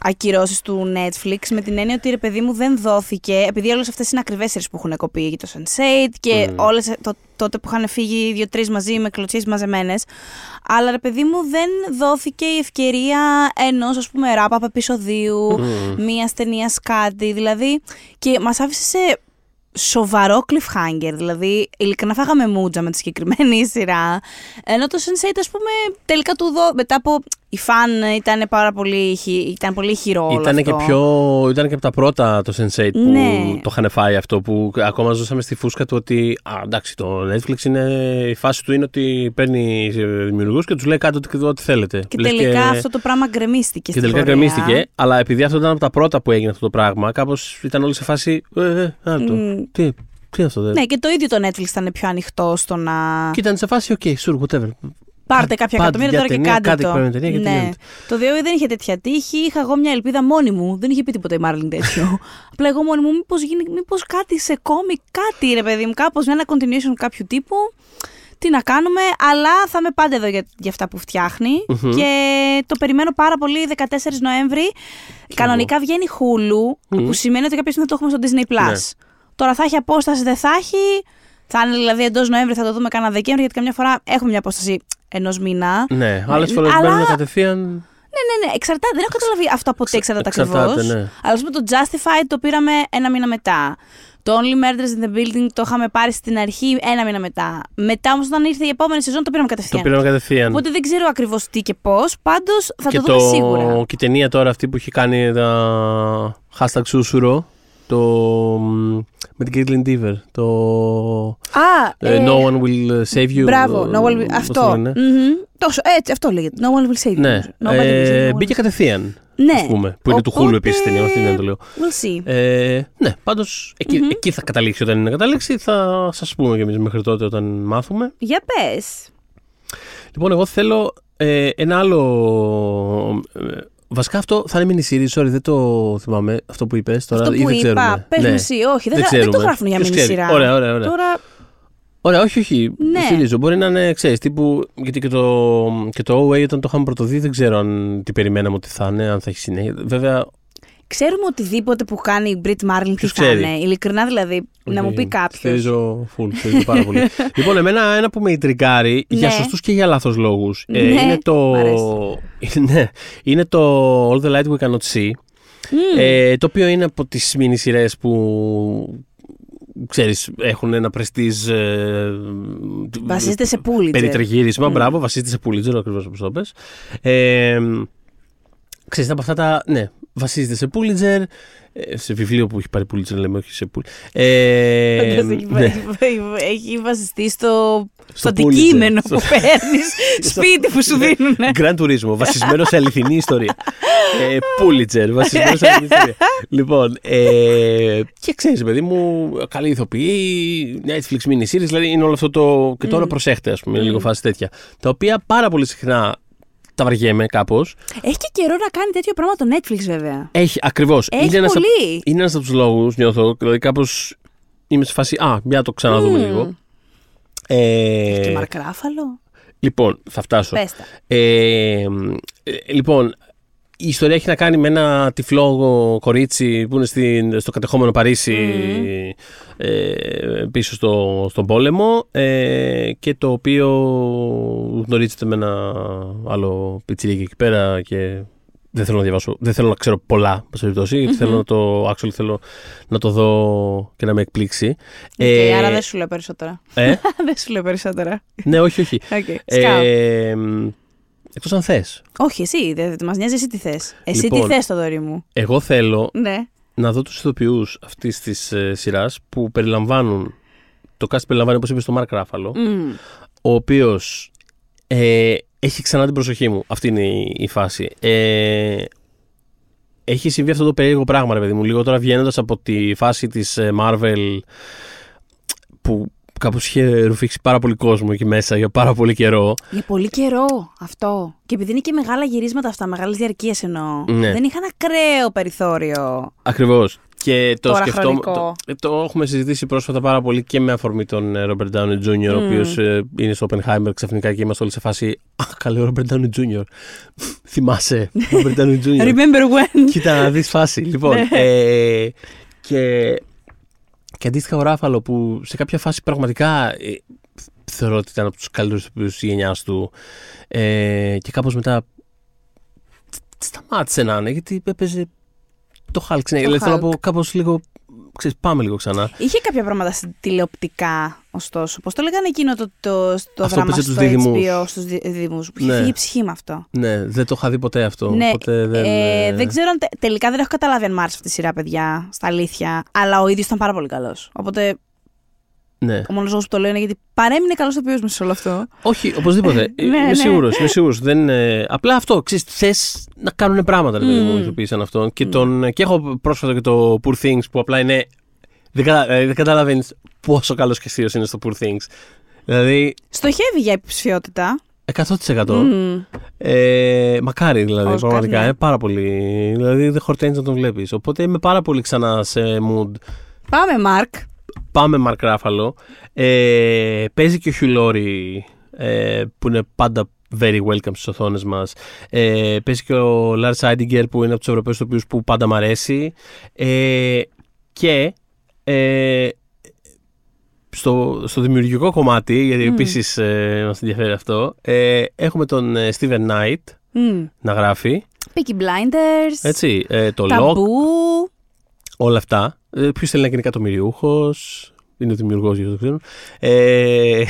ακυρώσεις του Netflix με την έννοια ότι ρε παιδί μου δεν δόθηκε επειδή όλες αυτές είναι ακριβές σειρές που έχουν κοπεί για το Sense8 και Μμμ. όλες το, τότε που είχαν φύγει δύο-τρεις μαζί με κλωτσίες μαζεμένες αλλά ρε παιδί μου δεν δόθηκε η ευκαιρία ενός ας πούμε ράπαπ επεισοδίου μμ. μία ταινία κάτι δηλαδή και μας άφησε σε σοβαρό cliffhanger. Δηλαδή, ειλικρινά φάγαμε μούτζα με τη συγκεκριμένη σειρά. Ενώ το Sense8, ας πούμε, τελικά του δω. Μετά από. Η φαν ήταν πάρα πολύ, χει- ήταν πολύ χειρό. όλο Ήταν και, αυτό. πιο, ήταν και από τα πρώτα το Sense8 που Ναι. το είχαν φάει αυτό που ακόμα ζούσαμε στη φούσκα του ότι α, εντάξει το Netflix είναι η φάση του είναι ότι παίρνει δημιουργούς και τους λέει κάτι ό,τι, ό,τι θέλετε. Και Λες τελικά αυτό το πράγμα γκρεμίστηκε. και στην τελικά πορεία. γκρεμίστηκε, αλλά επειδή αυτό ήταν από τα πρώτα που έγινε αυτό το πράγμα, κάπως ήταν όλοι σε φάση. Ε, ε, α, το, Μμ. τι, τι είναι αυτό, δε; Ναι, και το ίδιο το Netflix ήταν πιο ανοιχτό στο να. Και ήταν σε φάση, OK, sure, whatever. Πάρτε κάποια Πάντε, εκατομμύρια για τώρα και ταινία, κάντε κάντε το. εκπαιδευτική ταινία και ναι. τελειώνεται. Το DOA δεν είχε τέτοια τύχη. Είχα εγώ μια ελπίδα μόνη μου. Δεν είχε πει τίποτα η Μάρλιν τέτοιο. Απλά εγώ μόνη μου, μήπως μήπως κάτι σε κόμικ, κάτι ρε παιδί μου, κάπως ένα continuation κάποιου τύπου. Τι να κάνουμε, αλλά θα είμαι πάντα εδώ για, για αυτά που φτιαχνει Μμμ. Και το περιμένω πάρα πολύ 14 Νοέμβρη. Κανονικά βγαίνει Hulu, Μμμ. που σημαίνει ότι κάποια στιγμή θα το έχουμε στο Disney Plus. Ναι. Τώρα θα έχει απόσταση, δεν θα έχει. Θα είναι δηλαδή εντός Νοέμβρη, θα το δούμε κανένα Δεκέμβρη, γιατί καμιά φορά έχουμε μια απόσταση ενός μήνα. Ναι, άλλες Ναι, φορές αλλά- μπαίνουν κατευθείαν. Ναι, ναι, ναι. Εξαρτάται. Δεν έχω καταλάβει αυτό από τι εξαρτάται εξαρτάται, ακριβώς. ναι. Αλλά ας πούμε το Justified το πήραμε ένα μήνα μετά. Το Only Murders in the Building το είχαμε πάρει στην αρχή ένα μήνα μετά. Μετά όμως, όταν ήρθε η επόμενη σεζόν, το πήραμε Το κατευθείαν. πήραμε κατευθείαν. Οπότε δεν ξέρω ακριβώς τι και πώς. Πάντως θα και το δούμε σίγουρα. και η ταινία τώρα αυτή που έχει κάνει τα hashtag σούσουρο το, μ, με την Caitlin Deaver το Α, ε, ε, No one will save you Μπράβο, ε, no one will... πώς το αυτό. λένε. Μμμ. Τόσο, έτσι, αυτό λέγεται. No one will save you. ναι, Nobody will save ε, you, no one μπήκε will- κατευθείαν Ναι. ας πούμε, που είναι του Οπότε, Hulu επίσης ταινία αυτή δεν το λέω We'll see. ε, ναι, πάντως εκεί, εκεί θα καταλήξει όταν είναι καταλήξει θα σας πούμε κι εμείς μέχρι τότε όταν μάθουμε Για πες. Λοιπόν, εγώ θέλω ε, ένα άλλο. Ε, βασικά αυτό θα είναι mini series, sorry, δεν το θυμάμαι αυτό που είπες τώρα. Αυτό ή που δεν είπα, ξέρουμε. πες Ναι. μου εσύ, όχι, δεν, Δεν θα- δεν το ξέρουμε. γράφουν για Ποιος μήνυ ξέρει. σειρά. Ωραία, ωραία, ωραία. Τώρα, Ωραία, όχι, όχι. Ναι. Στηρίζω. Μπορεί να είναι, ξέρεις, τύπου. Γιατί και το, και το OA όταν το είχαμε πρωτοδεί, δεν ξέρω αν τι περιμέναμε ότι θα είναι, αν θα έχει συνέχεια. Βέβαια, ξέρουμε οτιδήποτε που κάνει η Brit Marlin τι Ποιος θα ξέρει; είναι. Ειλικρινά δηλαδή, να μου πει κάποιος. Στηρίζω full, στηρίζω πάρα πολύ. λοιπόν, εμένα ένα που με ιντριγκάρει για Ναι. σωστούς και για λάθος λόγους. Ναι, είναι το. μ' αρέσει. ναι, είναι το All the Light We Cannot See. Ε, το οποίο είναι από τις μίνι σειρές που ξέρεις έχουν ένα πρεστίζ ε, Βασίζεται σε Pulitzer. περιτριγύρισμα, Mm. μπράβο, βασίζεται σε Pulitzer ακριβώς όπως το πες ε, ξέρεις από αυτά τα ναι, βασίζεται σε Pulitzer ε, σε βιβλίο που έχει πάρει Pulitzer λέμε όχι σε Pulitzer ε, Όντως, έχει, ναι, έχει- έχει βασιστεί στο, στο Pulitzer. αντικείμενο Στο- που παίρνεις, σπίτι που σου δίνουν. Grand Turismo, βασισμένο σε αληθινή ιστορία. ε, Pulitzer, βασισμένο σε αληθινή ιστορία. λοιπόν, ε, και ξέρεις, παιδί μου, καλή ηθοποιή, Netflix mini series, δηλαδή είναι όλο αυτό το. Και τώρα προσέχτε, ας πούμε, λίγο φάση τέτοια. Τα οποία πάρα πολύ συχνά τα βαριέμαι κάπως. Έχει και καιρό να κάνει τέτοιο πράγμα το Netflix βέβαια. Έχει, ακριβώς. Έχει Είναι ένας πολύ. είναι ένας από τους λόγους, νιώθω, δηλαδή κάπως είμαι σε φάση. Α, για να το ξαναδούμε Μμμ. λίγο. Ε, Και Μαρκράφαλο. λοιπόν, θα φτάσω. Πες τα. Ε, ε, λοιπόν, η ιστορία έχει να κάνει με ένα τυφλό κορίτσι που είναι στην, στο κατεχόμενο Παρίσι ε, πίσω στο, στον πόλεμο ε, και το οποίο γνωρίζεται με ένα άλλο πιτσιρίκι εκεί πέρα και δεν θέλω να διαβάσω, δεν θέλω να ξέρω πολλά, πάση περιπτώσει, γιατί θέλω να το, actually θέλω να το δω και να με εκπλήξει. Οκ, άρα δεν σου λέω περισσότερα. ε, δεν σου λέω περισσότερα. ναι, όχι, όχι. Okay. Σκάω. Ε, εκτός αν θες. Όχι, εσύ. Δεν μας νοιάζει εσύ τι θες. Εσύ Λοιπόν. τι θες, Θοδωρή μου. Εγώ θέλω Ναι. Να δω τους ηθοποιούς αυτής της ε, σειράς που περιλαμβάνουν το cast περιλαμβάνει όπως είπες στο Μάρκ Ράφαλο Μμμ. ο οποίος ε, έχει ξανά την προσοχή μου. Αυτή είναι η, η φάση. Ε, έχει συμβεί αυτό το περίεργο πράγμα ρε παιδί μου. Λίγο τώρα βγαίνοντας από τη φάση της ε, Marvel που κάπως είχε ρουφήξει πάρα πολύ κόσμο εκεί μέσα για πάρα πολύ καιρό. Για πολύ καιρό αυτό. Και επειδή είναι και μεγάλα γυρίσματα αυτά, μεγάλες διαρκείες εννοώ. Ναι. Δεν είχαν ακραίο περιθώριο. Ακριβώς. Και το Τώρα σκεφτόμαι. χρονικό. Το, το έχουμε συζητήσει πρόσφατα πάρα πολύ και με αφορμή τον ε, Robert Downey Jr., ο Μμμ. οποίος είναι στο Oppenheimer ξαφνικά και είμαστε όλοι σε φάση. Α, καλέ, ο Robert Downey Jr. Θυμάσαι. Robert Downey Jr. Remember when. Κοίτα να δεις φάση. Λοιπόν, Ναι. ε, και, και αντίστοιχα ο Ράφαλο που σε κάποια φάση πραγματικά ε, θεωρώ ότι ήταν από τους καλύτερους ηθοποιούς της γενιάς του ε, και κάπως μετά σταμάτησε να είναι γιατί έπαιζε το Hulk. Ναι, δηλαδή θέλω να Hulk. πω κάπως λίγο, ξέρεις, πάμε λίγο ξανά. Είχε κάποια πράγματα στην τηλεοπτικά, ωστόσο. Πώς το λέγανε εκείνο το, το, το Αυτό δράμα παίζει στο τους διδυμούς. HBO, στους δι- διδυμούς, που είχε Ναι. φύγει η ψυχή με αυτό. Ναι, δεν το είχα δει ποτέ αυτό. ναι, οπότε δεν, ε, ε, δεν ξέρω αν. τε- τελικά δεν έχω καταλάβει αν μ' άρεσε αυτή η σειρά, παιδιά, στα αλήθεια. Αλλά ο ίδιος ήταν πάρα πολύ καλός. Οπότε ναι. ο μόνος λόγος που το λέω είναι γιατί παρέμεινε καλός το ποιό σε όλο αυτό. Όχι, οπωσδήποτε. Ναι, είμαι ναι. σίγουρος, είμαι σίγουρος. Δεν, ε, απλά αυτό, ξέρεις, θες να κάνουν πράγματα, ρε παιδί μου, Μμμ. οι ηθοποιοί σαν αυτό. Και, Μμ. τον, και έχω πρόσφατα και το Poor Things που απλά είναι... Δεν, κατα, ε, δεν καταλαβαίνεις πόσο καλός και αστείος είναι στο Poor Things. Δηλαδή, Στοχεύει για υποψηφιότητα. 100%. Μμ. Ε, μακάρι δηλαδή, Όσκαρ, πραγματικά. ναι. Ε, πάρα πολύ. Δηλαδή δεν χορταίνεις να τον βλέπεις. Οπότε είμαι πάρα πολύ ξανά σε mood. Πάμε, Μαρκ. Πάμε Μαρκ Ράφαλο. Ε, παίζει και ο Χιουλόρι ε, που είναι πάντα very welcome στις οθόνες μας. Ε, παίζει και ο Lars Eidinger που είναι από τους Ευρωπαίους τοπίους που πάντα μ' αρέσει. Ε, και ε, στο, στο δημιουργικό κομμάτι, γιατί Μμ. επίσης ε, μας ενδιαφέρει αυτό, ε, έχουμε τον ε, Steven Knight Μμ. να γράφει, Peaky Blinders. έτσι, ε, το Lock, Ταμπού. Όλα αυτά. Ε, Ποιος θέλει να γίνει εκατομμυριούχος. Είναι ο δημιουργός, για το ξέρουν. Ε,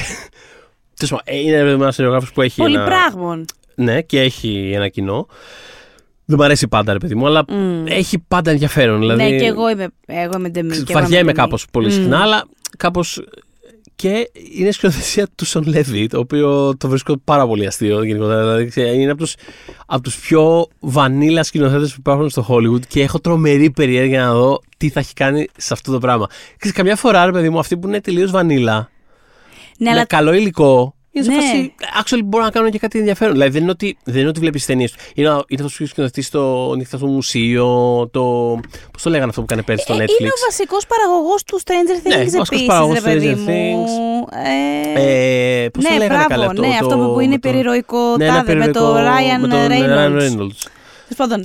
τέλος πάντων, ε, είναι ένας σενεργογράφο που έχει. Ένα, Πολυπράγμων. ναι, και έχει ένα κοινό. Δεν μου αρέσει πάντα, ρε παιδί μου, αλλά Μμ. έχει πάντα ενδιαφέρον. Δηλαδή, Ναι, και εγώ είμαι, εγώ είμαι ντεμή. και εγώ είμαι Βαριέμαι ντεμή. κάπως πολύ Μμ. συχνά, αλλά κάπως. Και είναι σκηνοθεσία του Σον Λέβι, το οποίο το βρίσκω πάρα πολύ αστείο γενικότερα. Δηλαδή, ξέρεις, είναι από τους, από τους πιο βανίλα σκηνοθέτες που υπάρχουν στο Hollywood και έχω τρομερή περιέργεια να δω τι θα έχει κάνει σε αυτό το πράγμα. Ξέρεις, καμιά φορά, ρε παιδί μου, αυτοί που είναι τελείως βανίλα, Ναι, με αλλά καλό υλικό, είναι σε Ναι. φάση, actually μπορούν να κάνουν και κάτι ενδιαφέρον. Δηλαδή δεν είναι ότι, δεν είναι ότι βλέπεις ταινίες του. Είναι, είναι αυτός που σκηνοθετεί στο νύχτα στο μουσείο, το... Πώς το λέγανε αυτό που έκανε πέρσι στο ε, Netflix; είναι ο βασικός παραγωγός του Stranger Ναι, Things βασικός επίσης, παραγωγός ρε του παιδί Stranger μου. Things. Ε, Ε, πώς ναι, το λέγανε μπράβο, καλά αυτό. ναι, το, αυτό που είναι με το- υπερηρωικό Ναι, ένα τάδε με το υπερηρωικό- Ryan με τον Reynolds. Reynolds. Τέλος πάντων,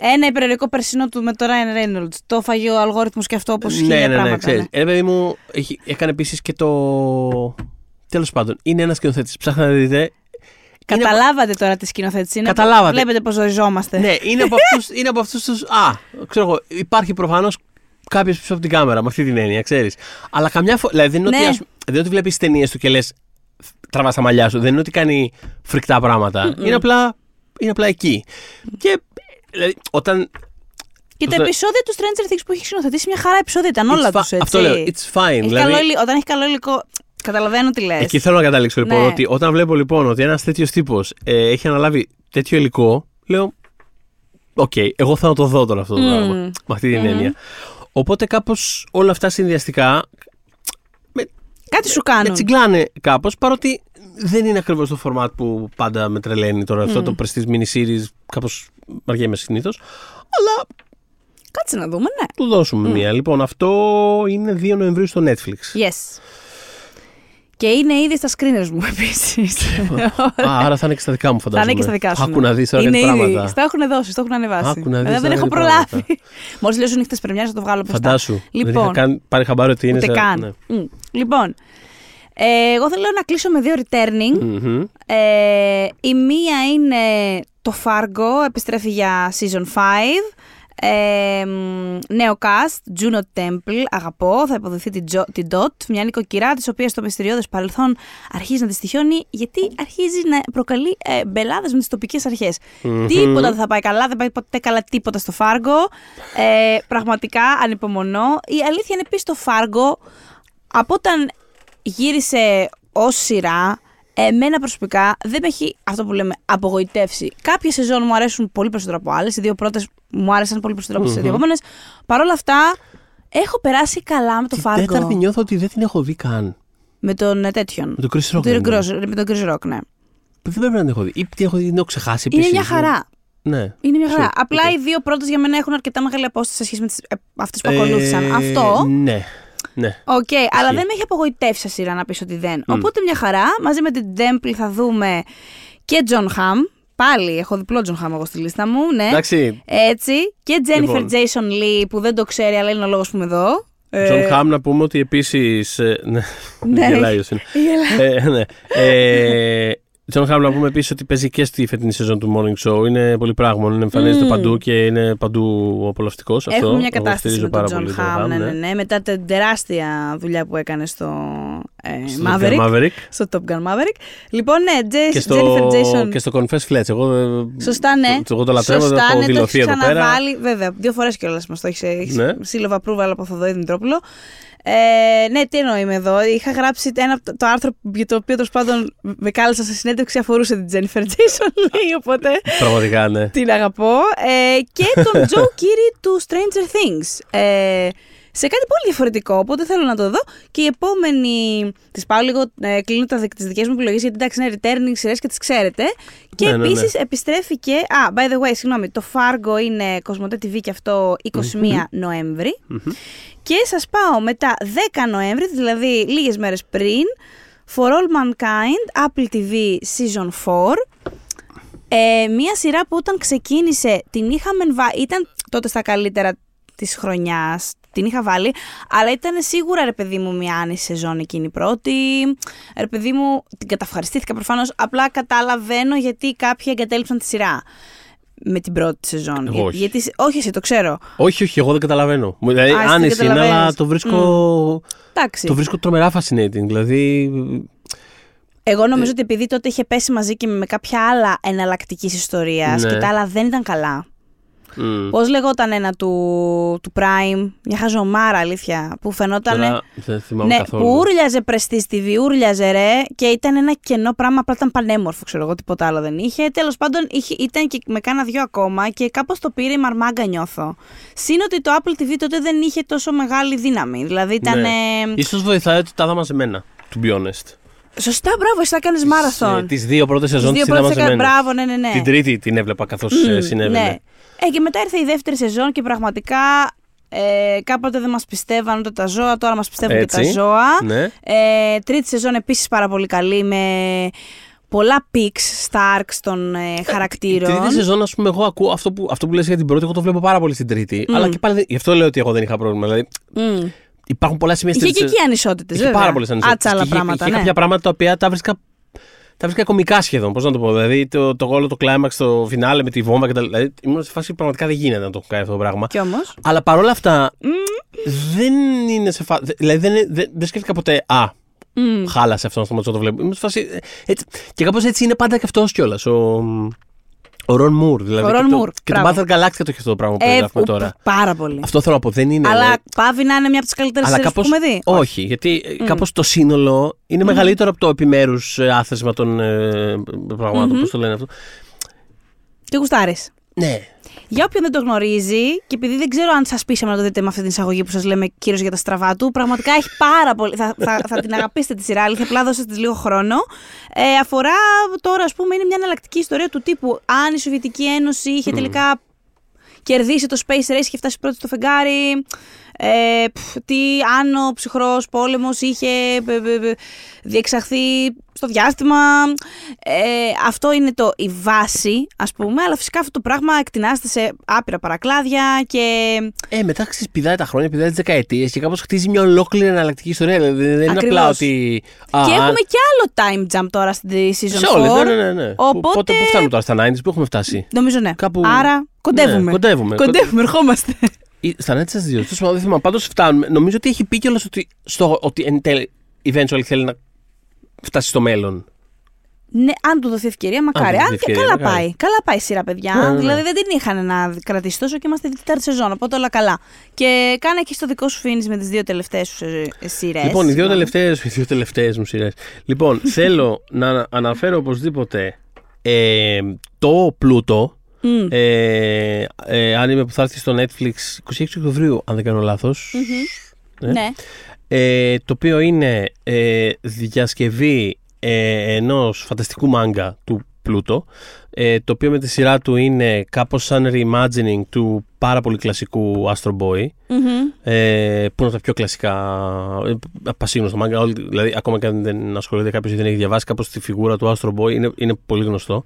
ένα υπερηρωικό περσινό του με το Ryan Reynolds. Το φαγε ο αλγόριθμος και αυτό όπως Ναι, χίλια ναι, ναι, πράγματα. ξέρεις. ναι. Ε, παιδί μου, έχει, έκανε επίσης και το. Τέλος πάντων, είναι ένας σκηνοθέτης. Ψάχνετε να δείτε. Είναι από- Καταλάβατε τώρα τις σκηνοθέτηση είναι. Καταλάβατε. Βλέπετε πώς ζοριζόμαστε. Ναι, είναι από αυτού είναι από αυτούς τους... Α, ξέρω εγώ, υπάρχει προφανώς κάποιος πίσω από την κάμερα, με αυτή την έννοια, ξέρεις. Αλλά καμιά φορά. Δηλαδή δεν είναι Ναι. ότι, ας- δεν είναι ότι βλέπεις ταινίες του και λες. Τραβά τα μαλλιά σου. Δεν είναι ότι κάνει φρικτά πράγματα. Είναι, απλά, είναι απλά εκεί. Και δηλαδή, όταν. Και τα το- επεισόδια του Stranger Things που έχει σκηνοθετήσει μια χαρά επεισόδια ήταν όλα It's του fi- έτσι. Αυτό λέω. It's fine. Έχει δηλαδή, καλό υλικό- όταν έχει καλό υλικό. Καταλαβαίνω τι λες. Εκεί θέλω να καταλήξω λοιπόν Ναι. ότι όταν βλέπω λοιπόν ότι ένας τέτοιος τύπος ε, έχει αναλάβει τέτοιο υλικό, λέω. Οκ, εγώ θα το δω τώρα αυτό το Μμμ. πράγμα. Με αυτή την Μμμ. έννοια. Οπότε κάπως όλα αυτά συνδυαστικά Κάτι σου με κάνουν. τσιγκλάνε κάπως παρότι δεν είναι ακριβώς το format που πάντα με τρελαίνει τώρα. Αυτό Μμ. το prestige mini series κάπως βαριέμαι συνήθως. Αλλά Κάτσε να δούμε, ναι. του δώσουμε μία. Λοιπόν, αυτό είναι 2 Νοεμβρίου στο Netflix. Yes. Και είναι ήδη στα screeners μου επίσης. Α, άρα θα είναι και στα δικά μου Θα φαντάζομαι. είναι και στα δικά σου. Άκου ναι. να δει τώρα Είναι κάτι ήδη. πράγματα. Στα έχουν δώσει, στα έχουν ανεβάσει. Άκου να δεις Ε, τώρα δεν έχω κάτι προλάβει. πράγματα. Μόλις λέω σου νύχτε πρεμιέρα θα το βγάλω μπροστά. Φαντάσου. Δεν Λοιπόν. είχα καν πάρει χαμπάρι ότι είναι. Ούτε σε- καν. ναι. Μμ. Λοιπόν, ε, εγώ θέλω να κλείσω με δύο returning. Μμμ. Ε, η μία είναι το Fargo, επιστρέφει για season 5. Ε, μ, νέο cast, Juno Temple, αγαπώ, θα υποδοθεί την, Jo- την Dot, μια νοικοκυρά της οποίας στο μυστηριώδες παρελθόν αρχίζει να τη στοιχιώνει γιατί αρχίζει να προκαλεί ε, μπελάδες με τις τοπικές αρχές. Μμμ. Τίποτα δεν θα πάει καλά, δεν πάει ποτέ καλά τίποτα στο Fargo. Ε, πραγματικά ανυπομονώ. Η αλήθεια είναι επίσης το Fargo από όταν γύρισε ως σειρά, εμένα προσωπικά δεν με έχει αυτό που λέμε απογοητεύσει. Κάποιες σεζόν μου αρέσουν πολύ περισσότερο από άλλες. Οι δύο πρώτες μου άρεσαν πολύ περισσότερο από τις δύο επόμενες. Παρ' όλα αυτά, έχω περάσει καλά με το Την Fargo. τέταρτη νιώθω ότι δεν την έχω δει καν. Με τον ε, τέτοιον. Με τον Chris Rock. Με δεν τον είναι. Chris- με τον Chris Rock, ναι. Δεν πρέπει να την έχω δει. Ή την έχω δει, την έχω ξεχάσει Είναι επίσης. μια χαρά. Ναι. Είναι μια χαρά. Sure, Απλά okay. οι δύο πρώτες για μένα έχουν αρκετά μεγάλη απόσταση σε σχέση με τις, ε, αυτές που Ε, ακολούθησαν. Αυτό. Ναι. Ναι. Οκ, αλλά δεν με έχει απογοητεύσει σαν σειρά να πεις ότι δεν. Mm. Οπότε μια χαρά. Μαζί με την Temple θα δούμε και Jon Hamm. Πάλι έχω διπλό Jon Hamm εγώ στη λίστα μου. Ναι. Εντάξει. Έτσι. Και Jennifer Λοιπόν. Jason Leigh που δεν το ξέρει, αλλά είναι ο λόγος που είμαι εδώ. Τζον Ε, Hamm να πούμε ότι επίσης. Ναι, Ναι. γελάει ο Σιν. γελάει. Ε, ναι. Ε, Jon Hamm να πούμε επίσης ότι παίζει και στη φετινή σεζόν του Morning Show. Είναι πολύ πράγμα. Είναι εμφανίζεται Μμμ. παντού και είναι παντού απολαυστικός. Έχουμε μια κατάσταση με τον Jon Hamm, ναι, ναι, ναι, μετά την τεράστια δουλειά που έκανε στο ε, Maverick, Maverick. στο Top Gun Maverick. Λοιπόν, ναι, Jess- Και στο, Jennifer Jason. και στο Confess Fletch. Εγώ, ε, Σωστά, ναι. Εγώ το λατρεύω, Σωστά, έχω ναι, δηλωθεί το εδώ έχεις πέρα. ξαναβάλει. Βέβαια, δύο φορές κιόλας μας το έχει έχεις Ναι. seal of approval από Θοδωρή Δημητρόπουλο. Ε, ναι, τι εννοεί με εδώ. Είχα γράψει ένα, το άρθρο για το οποίο τέλος πάντων με κάλεσα σε συνέντευξη αφορούσε την Jennifer Jason Lee, οπότε Πραγματικά, ναι. την αγαπώ. Ε, και τον Joe Keery του Stranger Things. Ε, σε κάτι πολύ διαφορετικό, οπότε θέλω να το δω. Και η επόμενη. Τη πάω λίγο, ε, κλείνω τις δικές μου επιλογές, γιατί εντάξει είναι returning σειρές και τις ξέρετε. Και Ναι, ναι, επίσης επιστρέφει και. Α, by the way, συγγνώμη, το Fargo είναι Κοσμοτέ TV και αυτό 21 νοεμβρη Και σας πάω μετά 10 Νοέμβρη, δηλαδή λίγες μέρες πριν, For All Mankind, Apple TV Season 4. Ε, μία σειρά που όταν ξεκίνησε την είχαμε βάλει, ήταν τότε στα καλύτερα της χρονιάς, την είχα βάλει, αλλά ήταν σίγουρα ρε παιδί μου μια άνηση σεζόν εκείνη η πρώτη. Ρε παιδί μου, την καταυχαριστήθηκα προφανώς, απλά καταλαβαίνω γιατί κάποιοι εγκατέλειψαν τη σειρά με την πρώτη σεζόν. Εγώ όχι. Γιατί, όχι εσύ, το ξέρω. Όχι, όχι, εγώ δεν καταλαβαίνω. Μου- Δηλαδή, Α, εσύ δεν άνεση είναι, αλλά καταλαβαίνεις. το βρίσκω, Εντάξει. το βρίσκω τρομερά fascinating. Δηλαδή, Εγώ νομίζω ότι επειδή τότε είχε πέσει μαζί και με κάποια άλλα εναλλακτικής ιστορίας Ναι. και τα άλλα δεν ήταν καλά. Μ, Πώς λεγόταν ένα του, του Prime, μια χαζομάρα αλήθεια, που φαινόταν. τώρα δεν θυμάμαι Ναι, καθόλου. που ούρλιαζε Prestige TV, ούρλιαζε ρε και ήταν ένα κενό πράγμα, απλά ήταν πανέμορφο, ξέρω εγώ, τίποτα άλλο δεν είχε. Τέλος πάντων, είχε, ήταν και με κάνα δυο ακόμα και κάπως το πήρε η μαρμάγκα, νιώθω. Συν ότι το Apple TV τότε δεν είχε τόσο μεγάλη δύναμη. Δηλαδή ήταν. Ναι. ε, Ίσως βοηθάει ότι τα είδα μαζεμένα, to be honest. Σωστά, μπράβο, εσύ θα κάνεις μάραθον. Τις δύο πρώτες Τις σεζόν δύο τι είδα πρώτες έκανε- μαζεμένα. Μπράβο, ναι, ναι, ναι. Την τρίτη την έβλεπα καθώς συνέβαινε. Ναι. Ε, και μετά ήρθε η δεύτερη σεζόν και πραγματικά ε, κάποτε δεν μας πιστεύαν ούτε τα ζώα, τώρα μας πιστεύουν Έτσι. και τα ζώα. Ναι. Ε, τρίτη σεζόν επίσης πάρα πολύ καλή με πολλά πίξ στα arcs των ε, χαρακτήρων. Τρίτη σεζόν, ας πούμε, εγώ ακούω αυτό που, αυτό που λες για την πρώτη, εγώ το βλέπω πάρα πολύ στην τρίτη. Αλλά και πάλι, δεν- γι' αυτό λέω ότι εγώ δεν είχα πρόβλημα. Δηλαδή, Μμ. Υπάρχουν πολλά σημεία Είχε στην και εκεί ανισότητες, Είχε βέβαια. πάρα πολλές ανισότητες. Άτσα άλλα πράγματα, είχε ναι. κάποια πράγματα τα οποία τα βρίσκα, τα βρίσκα κομικά σχεδόν. Πώς να το πω. Δηλαδή, το, το όλο το κλάιμαξ στο φινάλε με τη βόμβα και τα Δηλαδή, ήμουν σε φάση που πραγματικά δεν γίνεται να το έχω κάνει αυτό το πράγμα. Κι όμως, Αλλά παρόλα αυτά, δεν είναι σε φάση. Δηλαδή, δεν, είναι- δεν, δεν σκέφτηκα ποτέ. Α, μ, χάλασε αυτό στο το βλέπω. Είμαι σε φάση. ε, Έτσι, και κάπως έτσι είναι πάντα και αυτός κιόλας. Ο, ο Ρον Μουρ. Δηλαδή, Ο Ρον και το- Μουρ, Και το μπράβο. Battle Galactica το έχει αυτό το πράγμα που ε, περιγράφουμε ο, τώρα. πάρα πολύ. Αυτό θέλω να πω. Δεν είναι. Αλλά δηλαδή, πάβει να είναι μια από τις καλύτερες αλλά σειρές που κάπως, έχουμε δει. όχι, γιατί mm. κάπως το σύνολο είναι μεγαλύτερο από το επιμέρους ε, άθεσμα των ε, πραγμάτων, πώς το λένε αυτό. Τι γουστάρεις. Ναι. Για όποιον δεν το γνωρίζει, και επειδή δεν ξέρω αν σας πείσαμε να το δείτε με αυτή την εισαγωγή που σας λέμε κύριος για τα στραβά του, πραγματικά έχει πάρα πολύ. Θα, θα, θα την αγαπήσετε τη σειρά, αλήθεια, απλά δώστε της λίγο χρόνο. Ε, αφορά τώρα, ας πούμε, είναι μια εναλλακτική ιστορία του τύπου αν η Σοβιετική Ένωση είχε τελικά κερδίσει το Space Race και φτάσει πρώτη στο φεγγάρι. Ε, πφ, τι αν ο ψυχρός πόλεμος είχε ε, ε, ε, διεξαχθεί στο διάστημα. Ε, αυτό είναι το, η βάση, ας πούμε, αλλά φυσικά αυτό το πράγμα εκτινάζεται σε άπειρα παρακλάδια και Ε, μετά ξέρεις, πηδάει τα χρόνια, πηδάει τις δεκαετίες και κάπως χτίζει μια ολόκληρη εναλλακτική ιστορία. Δηλαδή, δεν είναι Ακριβώς. απλά ότι. Α, και αν- έχουμε και άλλο time jump τώρα στην season 4. Σε όλες, ναι, ναι, ναι. ναι. Πού- Οπότε, Πότε, πού φτάνουμε τώρα, στα 90s, πού έχουμε φτάσει; νομίζω ναι. Κάπου- Άρα κοντεύουμε. Ναι, κοντεύουμε. Κοντεύουμε, ερχόμαστε. Ή Στα 90s, στις δύο. Τέλος πάντων, δεν θυμάμαι. Πάντως φτάνουμε. Νομίζω ότι έχει πει κιόλας ότι, στο, ότι εν τέλει, eventually θέλει να φτάσει στο μέλλον. Ναι, αν του δοθεί ευκαιρία, μακάρι. του Αν, δοθεί και ευκαιρία, καλά μακάρι. πάει. Καλά πάει η σειρά, παιδιά. Ναι, ναι, ναι. Δηλαδή δεν την είχαν να κρατήσει τόσο και είμαστε τη τέταρτη σεζόν. Οπότε όλα καλά. Και κάνε εκεί το δικό σου φίνις με τις δύο τελευταίες σου σειρές. Λοιπόν, οι δύο τελευταίες οι δύο τελευταίες μου σειρές. Λοιπόν, θέλω να αναφέρω οπωσδήποτε ε, το Πλούτο. Ε, ε, άνιμε που θα έρθει στο Netflix 26 Οκτωβρίου, αν δεν κάνω λάθος. Ναι. ε, το οποίο είναι ε, διασκευή ε, ενός φανταστικού μάγκα του Πλούτο ε, το οποίο με τη σειρά του είναι κάπως σαν reimagining του πάρα πολύ κλασικού Astro Boy ε, που είναι τα πιο κλασικά ε, πασίγνωστο μάγκα. Δηλαδή ακόμα και αν δεν ασχολείται κάποιος ή δεν έχει διαβάσει κάπως τη φιγούρα του Astro Boy είναι, είναι πολύ γνωστό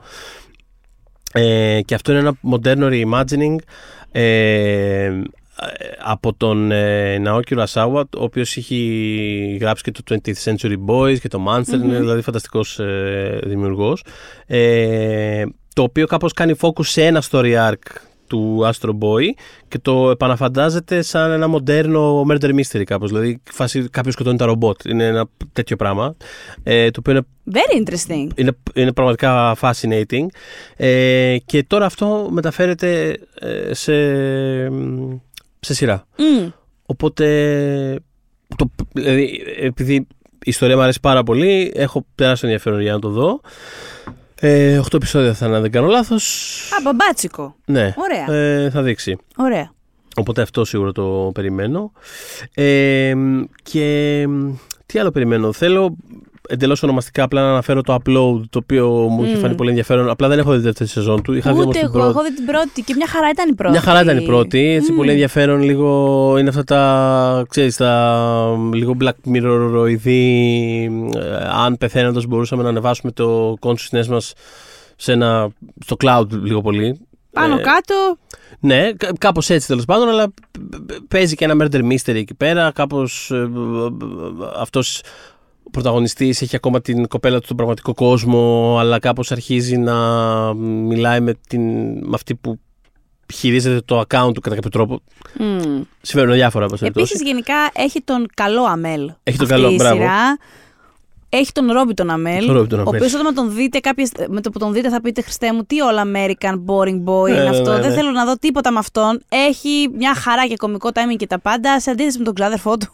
ε, και αυτό είναι ένα μοντέρνο reimagining ε, από τον ε, Ναόκη Ρασάουα, ο οποίος έχει γράψει και το 20th Century Boys και το Monster, είναι δηλαδή φανταστικός ε, δημιουργός. Ε, το οποίο κάπως κάνει focus σε ένα story arc του Astro Boy και το επαναφαντάζεται σαν ένα μοντέρνο murder mystery κάπως. Δηλαδή φάση κάποιος σκοτώνει τα ρομπότ. Είναι ένα τέτοιο πράγμα. Ε, το οποίο είναι, Very interesting. είναι, είναι πραγματικά fascinating. Ε, και τώρα αυτό μεταφέρεται ε, σε, σε σειρά. Mm. Οπότε, το, δηλαδή, επειδή η ιστορία μου αρέσει πάρα πολύ, έχω τεράστιο ενδιαφέρον για να το δω. Ε, 8 επεισόδια θα είναι, αν δεν κάνω λάθος. Α, μπαμπάτσικο. Ναι, Ωραία. ε, θα δείξει. Ωραία. Οπότε αυτό σίγουρα το περιμένω. Ε, και τι άλλο περιμένω. Θέλω εντελώς ονομαστικά απλά να αναφέρω το upload το οποίο μου είχε Μμ. φανεί πολύ ενδιαφέρον. Απλά δεν έχω δει τη δεύτερη σεζόν του. Είχα δει όμως Ούτε την εγώ, πρώτη. έχω δει την πρώτη και μια χαρά ήταν η πρώτη. Μια χαρά ήταν η πρώτη, έτσι Μμ. πολύ ενδιαφέρον, λίγο είναι αυτά τα, ξέρεις, τα λίγο Black Mirror-οειδή, ε, αν πεθαίνοντας μπορούσαμε να ανεβάσουμε το consciousness μας σε ένα, στο cloud λίγο πολύ. Πάνω Ε, κάτω. ναι, κα- κάπως έτσι τέλος πάντων, αλλά π- π- παίζει και ένα murder mystery εκεί πέρα, κάπως ε, ε, ε, αυτός ο πρωταγωνιστής έχει ακόμα την κοπέλα του στον πραγματικό κόσμο, αλλά κάπως αρχίζει να μιλάει με, την, με αυτή που χειρίζεται το account του κατά κάποιο τρόπο. Μμ. Συμβαίνουν διάφορα όπως περιπτώσει. Επίσης, γενικά έχει τον καλό Αμέλ. Έχει τον αυτή καλό, η μπράβο. Σειρά. Έχει τον Ρόμπι τον Αμέλ. Τον Ρόμπι τον Ο Αμέλ. οποίος όταν τον δείτε, κάποιες, με το που τον δείτε θα πείτε Χριστέ μου, τι all American boring boy Ναι, είναι ναι, αυτό. ναι, ναι. Δεν θέλω να δω τίποτα με αυτόν. Έχει μια χαρά και κωμικό timing και τα πάντα. Σε αντίθεση με τον ξάδερφό του.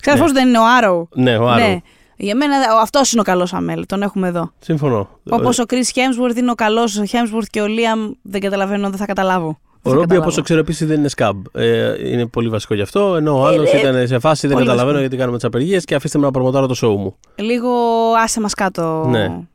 Ξάδερφό Ναι. του δεν είναι ο Άρο. Ναι, ο Άρο. Ναι. Για μένα αυτός είναι ο καλός Αμέλ. Τον έχουμε εδώ. Συμφωνώ. Όπω ο Chris Hemsworth είναι ο καλός Hemsworth και ο Liam δεν καταλαβαίνω, δεν θα καταλάβω. Ο Δεν θα Ρόμπι, καταλάβω. όπως το ξέρω, επίσης δεν είναι σκαμπ. Ε, είναι πολύ βασικό γι' αυτό. Ενώ ο άλλος ε, ήταν σε φάση δεν πολύ καταλαβαίνω βασικό. γιατί κάνουμε τις απεργίες και αφήστε με να προμοτάρω το show μου. Λίγο άσε μας κάτω.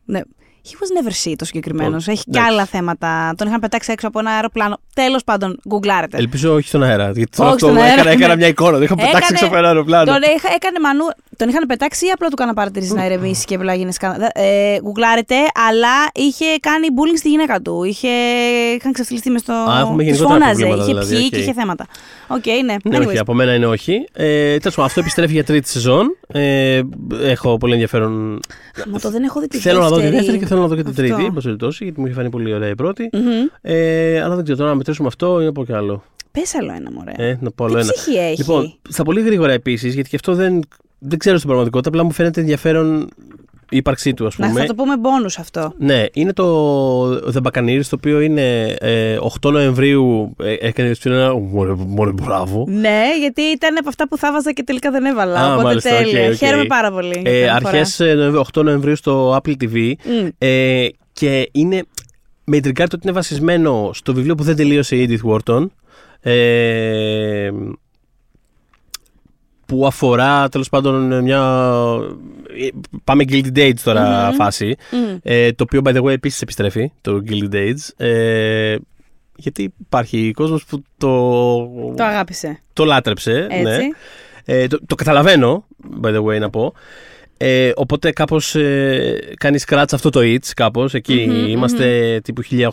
Ναι. He was never see το συγκεκριμένος. Λοιπόν, Έχει και εντάξει. άλλα θέματα. Τον είχαν πετάξει έξω από ένα αεροπλάνο. Τέλος πάντων, γκουγκλάρετε. Ελπίζω όχι στον αέρα. Γιατί τώρα Όχι αυτό στον αέρα, έκανα, έκανα ναι. μια εικόνα. Δεν είχα πετάξει Έκανε- έξω από ένα αεροπλάνο. Τον, είχα, έκανε μανού, τον είχαν πετάξει ή απλά του έκανα παρατηρήσει να ηρεμήσει και απλά γίνει σκάνδαλο. Ε, γκουγκλάρετε, αλλά είχε κάνει bullying στη γυναίκα του. Είχε, είχαν ξεφτυλιστεί μες στο. Α, έχουμε της γενικότερα φώναζε, προβλήματα, είχε δηλαδή, πιει οκ. και είχε θέματα. Οκ, ναι. Ναι, Anyways. όχι, από μένα είναι όχι. Ε, Τέλος πάντων, αυτό επιστρέφει για τρίτη σεζόν. Ε, έχω πολύ ενδιαφέρον. Μα το δεν έχω δει τη θέλω να δω τη δεύτερη και θέλω να δω και την Αυτό. τρίτη, εν πάση περιπτώσει, γιατί μου είχε φανεί πολύ ωραία η πρώτη. Μμμ. Ε, αλλά δεν ξέρω τώρα να μετρήσουμε αυτό ή να πω κι άλλο. Πες άλλο ένα, μωρέ. Ε, να πω άλλο Τι ένα. ψυχή έχει; Λοιπόν, στα πολύ γρήγορα επίσης, γιατί και αυτό δεν, δεν ξέρω στην πραγματικότητα, απλά μου φαίνεται ενδιαφέρον η ύπαρξή του, ας να πούμε. θα το πούμε bonus αυτό. Ναι, είναι το The Buccaneers, το οποίο είναι ε, 8 Νοεμβρίου. Ε, έκανε πριν ένα. Μωρέ, μωρέ, μπράβο. Ναι, γιατί ήταν από αυτά που θα βάζα και τελικά δεν έβαλα. Α, οπότε μάλιστα, τέλεια. OK, OK. Χαίρομαι πάρα πολύ. για Ε, την φορά. αρχές ε, Νοεμβρίου, 8 Νοεμβρίου στο Apple TV. Μμ. Ε, και είναι. Με ιντριγκάρει το ότι είναι βασισμένο στο βιβλίο που δεν τελείωσε η Edith Wharton. Ε, που αφορά τέλος πάντων μια. Ε, Πάμε Gilded Age τώρα Μμμ. φάση. Μμ. Ε, το οποίο by the way επίσης επιστρέφει το Gilded Age. Ε, γιατί υπάρχει κόσμος που το, Το αγάπησε. το λάτρεψε. Έτσι. Ναι. Ε, το, το καταλαβαίνω, by the way, να πω. Ε, οπότε κάπως ε, κάνει scratch αυτό το itch κάπως εκεί Μμμ, είμαστε τύπου 1870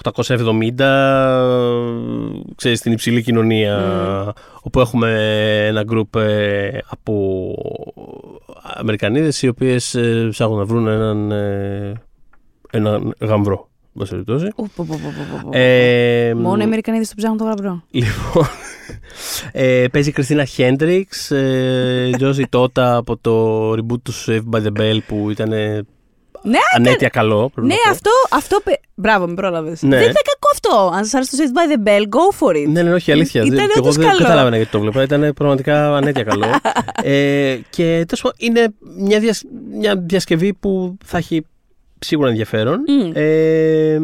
ξέρεις στην υψηλή κοινωνία όπου έχουμε ένα group ε, από Αμερικανίδες οι οποίες ε, ψάχνουν να βρουν έναν, ε, έναν γαμβρό εν πάση περιπτώσει. Ου, πω, πω, πω, πω, πω. Ε, Μόνο οι Αμερικανίδες το ψάχνουν το γραμπρό. Λοιπόν, ε, παίζει η Κριστίνα Χέντριξ, ε, Τζόζι Τότα από το reboot του Saved by the Bell που ήταν Ναι, ανέτεια καλό. πρέπει ναι, να πω. αυτό, αυτό. πε- Μπράβο, με πρόλαβες. Ναι. Δεν ήταν κακό αυτό. Αν σας άρεσε το Saved by the Bell, go for it. Ναι, ναι, όχι, αλήθεια. Ήταν Δεν- και εγώ όντως δεν καλό. καταλάβαινα γιατί το βλέπα. Ήταν πραγματικά ανέτεια καλό. ε, και τέλος πάντων είναι μια, διασ- μια διασκευή που θα έχει σίγουρα ενδιαφέρον. Μμ. Ε,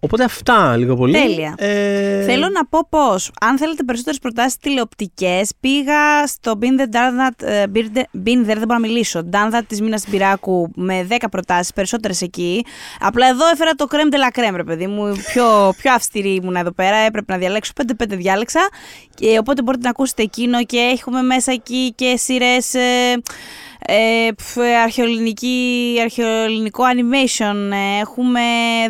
Οπότε αυτά λίγο πολύ. Τέλεια. Ε, Θέλω να πω πως, αν θέλετε περισσότερες προτάσεις τηλεοπτικές, πήγα στο Been There, Done That, ε, Been There, Been There, δεν μπορώ να μιλήσω. Done That της Μίνας Μπυράκου με 10 προτάσεις, περισσότερες εκεί. Απλά εδώ έφερα το creme de la creme, ρε παιδί μου. Πιο, πιο αυστηρή ήμουν εδώ πέρα. Έπρεπε να διαλέξω. 5-5 διάλεξα. Και, οπότε μπορείτε να ακούσετε εκείνο και έχουμε μέσα εκεί και σειρές. Ε, ε, πφ, αρχαιοελληνική, αρχαιοελληνικό animation, ε, έχουμε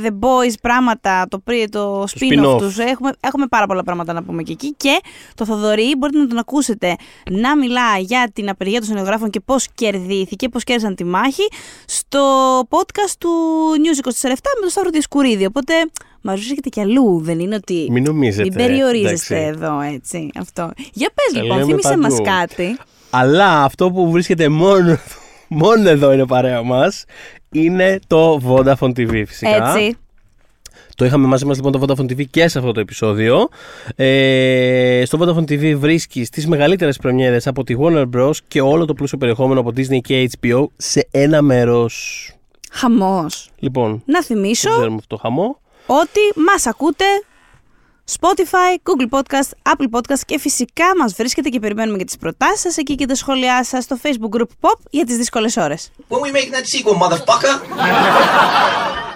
The Boys πράγματα, το, πρι- το spin-off spin-off. τους, έχουμε, έχουμε πάρα πολλά πράγματα να πούμε και εκεί και το Θοδωρή μπορείτε να τον ακούσετε να μιλά για την απεργία των σcenογράφων και πώς κερδίθηκε, πώς κέρδισαν τη μάχη στο podcast του News 24 με τον Σταύρο Διασκουρίδη, οπότε μας βρίσκεται κι αλλού, δεν είναι ότι... Μην νομίζετε. Μην περιορίζεστε εντάξει. εδώ, έτσι, αυτό. Για πες Τα λοιπόν, λέμε θύμισε μας παντού. κάτι. Αλλά αυτό που βρίσκεται μόνο, μόνο εδώ είναι παρέα μας είναι το Vodafone TV φυσικά. Έτσι. Το είχαμε μαζί μας λοιπόν το Vodafone TV και σε αυτό το επεισόδιο. Ε, στο Vodafone TV βρίσκεις τις μεγαλύτερες πρεμιέρες από τη Warner Bros. και όλο το πλούσιο περιεχόμενο από Disney και HBO σε ένα μέρος. Χαμός. Λοιπόν, Να θυμίσω δεν ξέρουμε αυτό το χαμό. ότι μας ακούτε Spotify, Google Podcast, Apple Podcast και φυσικά μας βρίσκετε και περιμένουμε και τις προτάσεις σας εκεί και τα σχόλιά σας στο Facebook Group Pop για τις δύσκολες ώρες. When we making that sequel, motherfucker?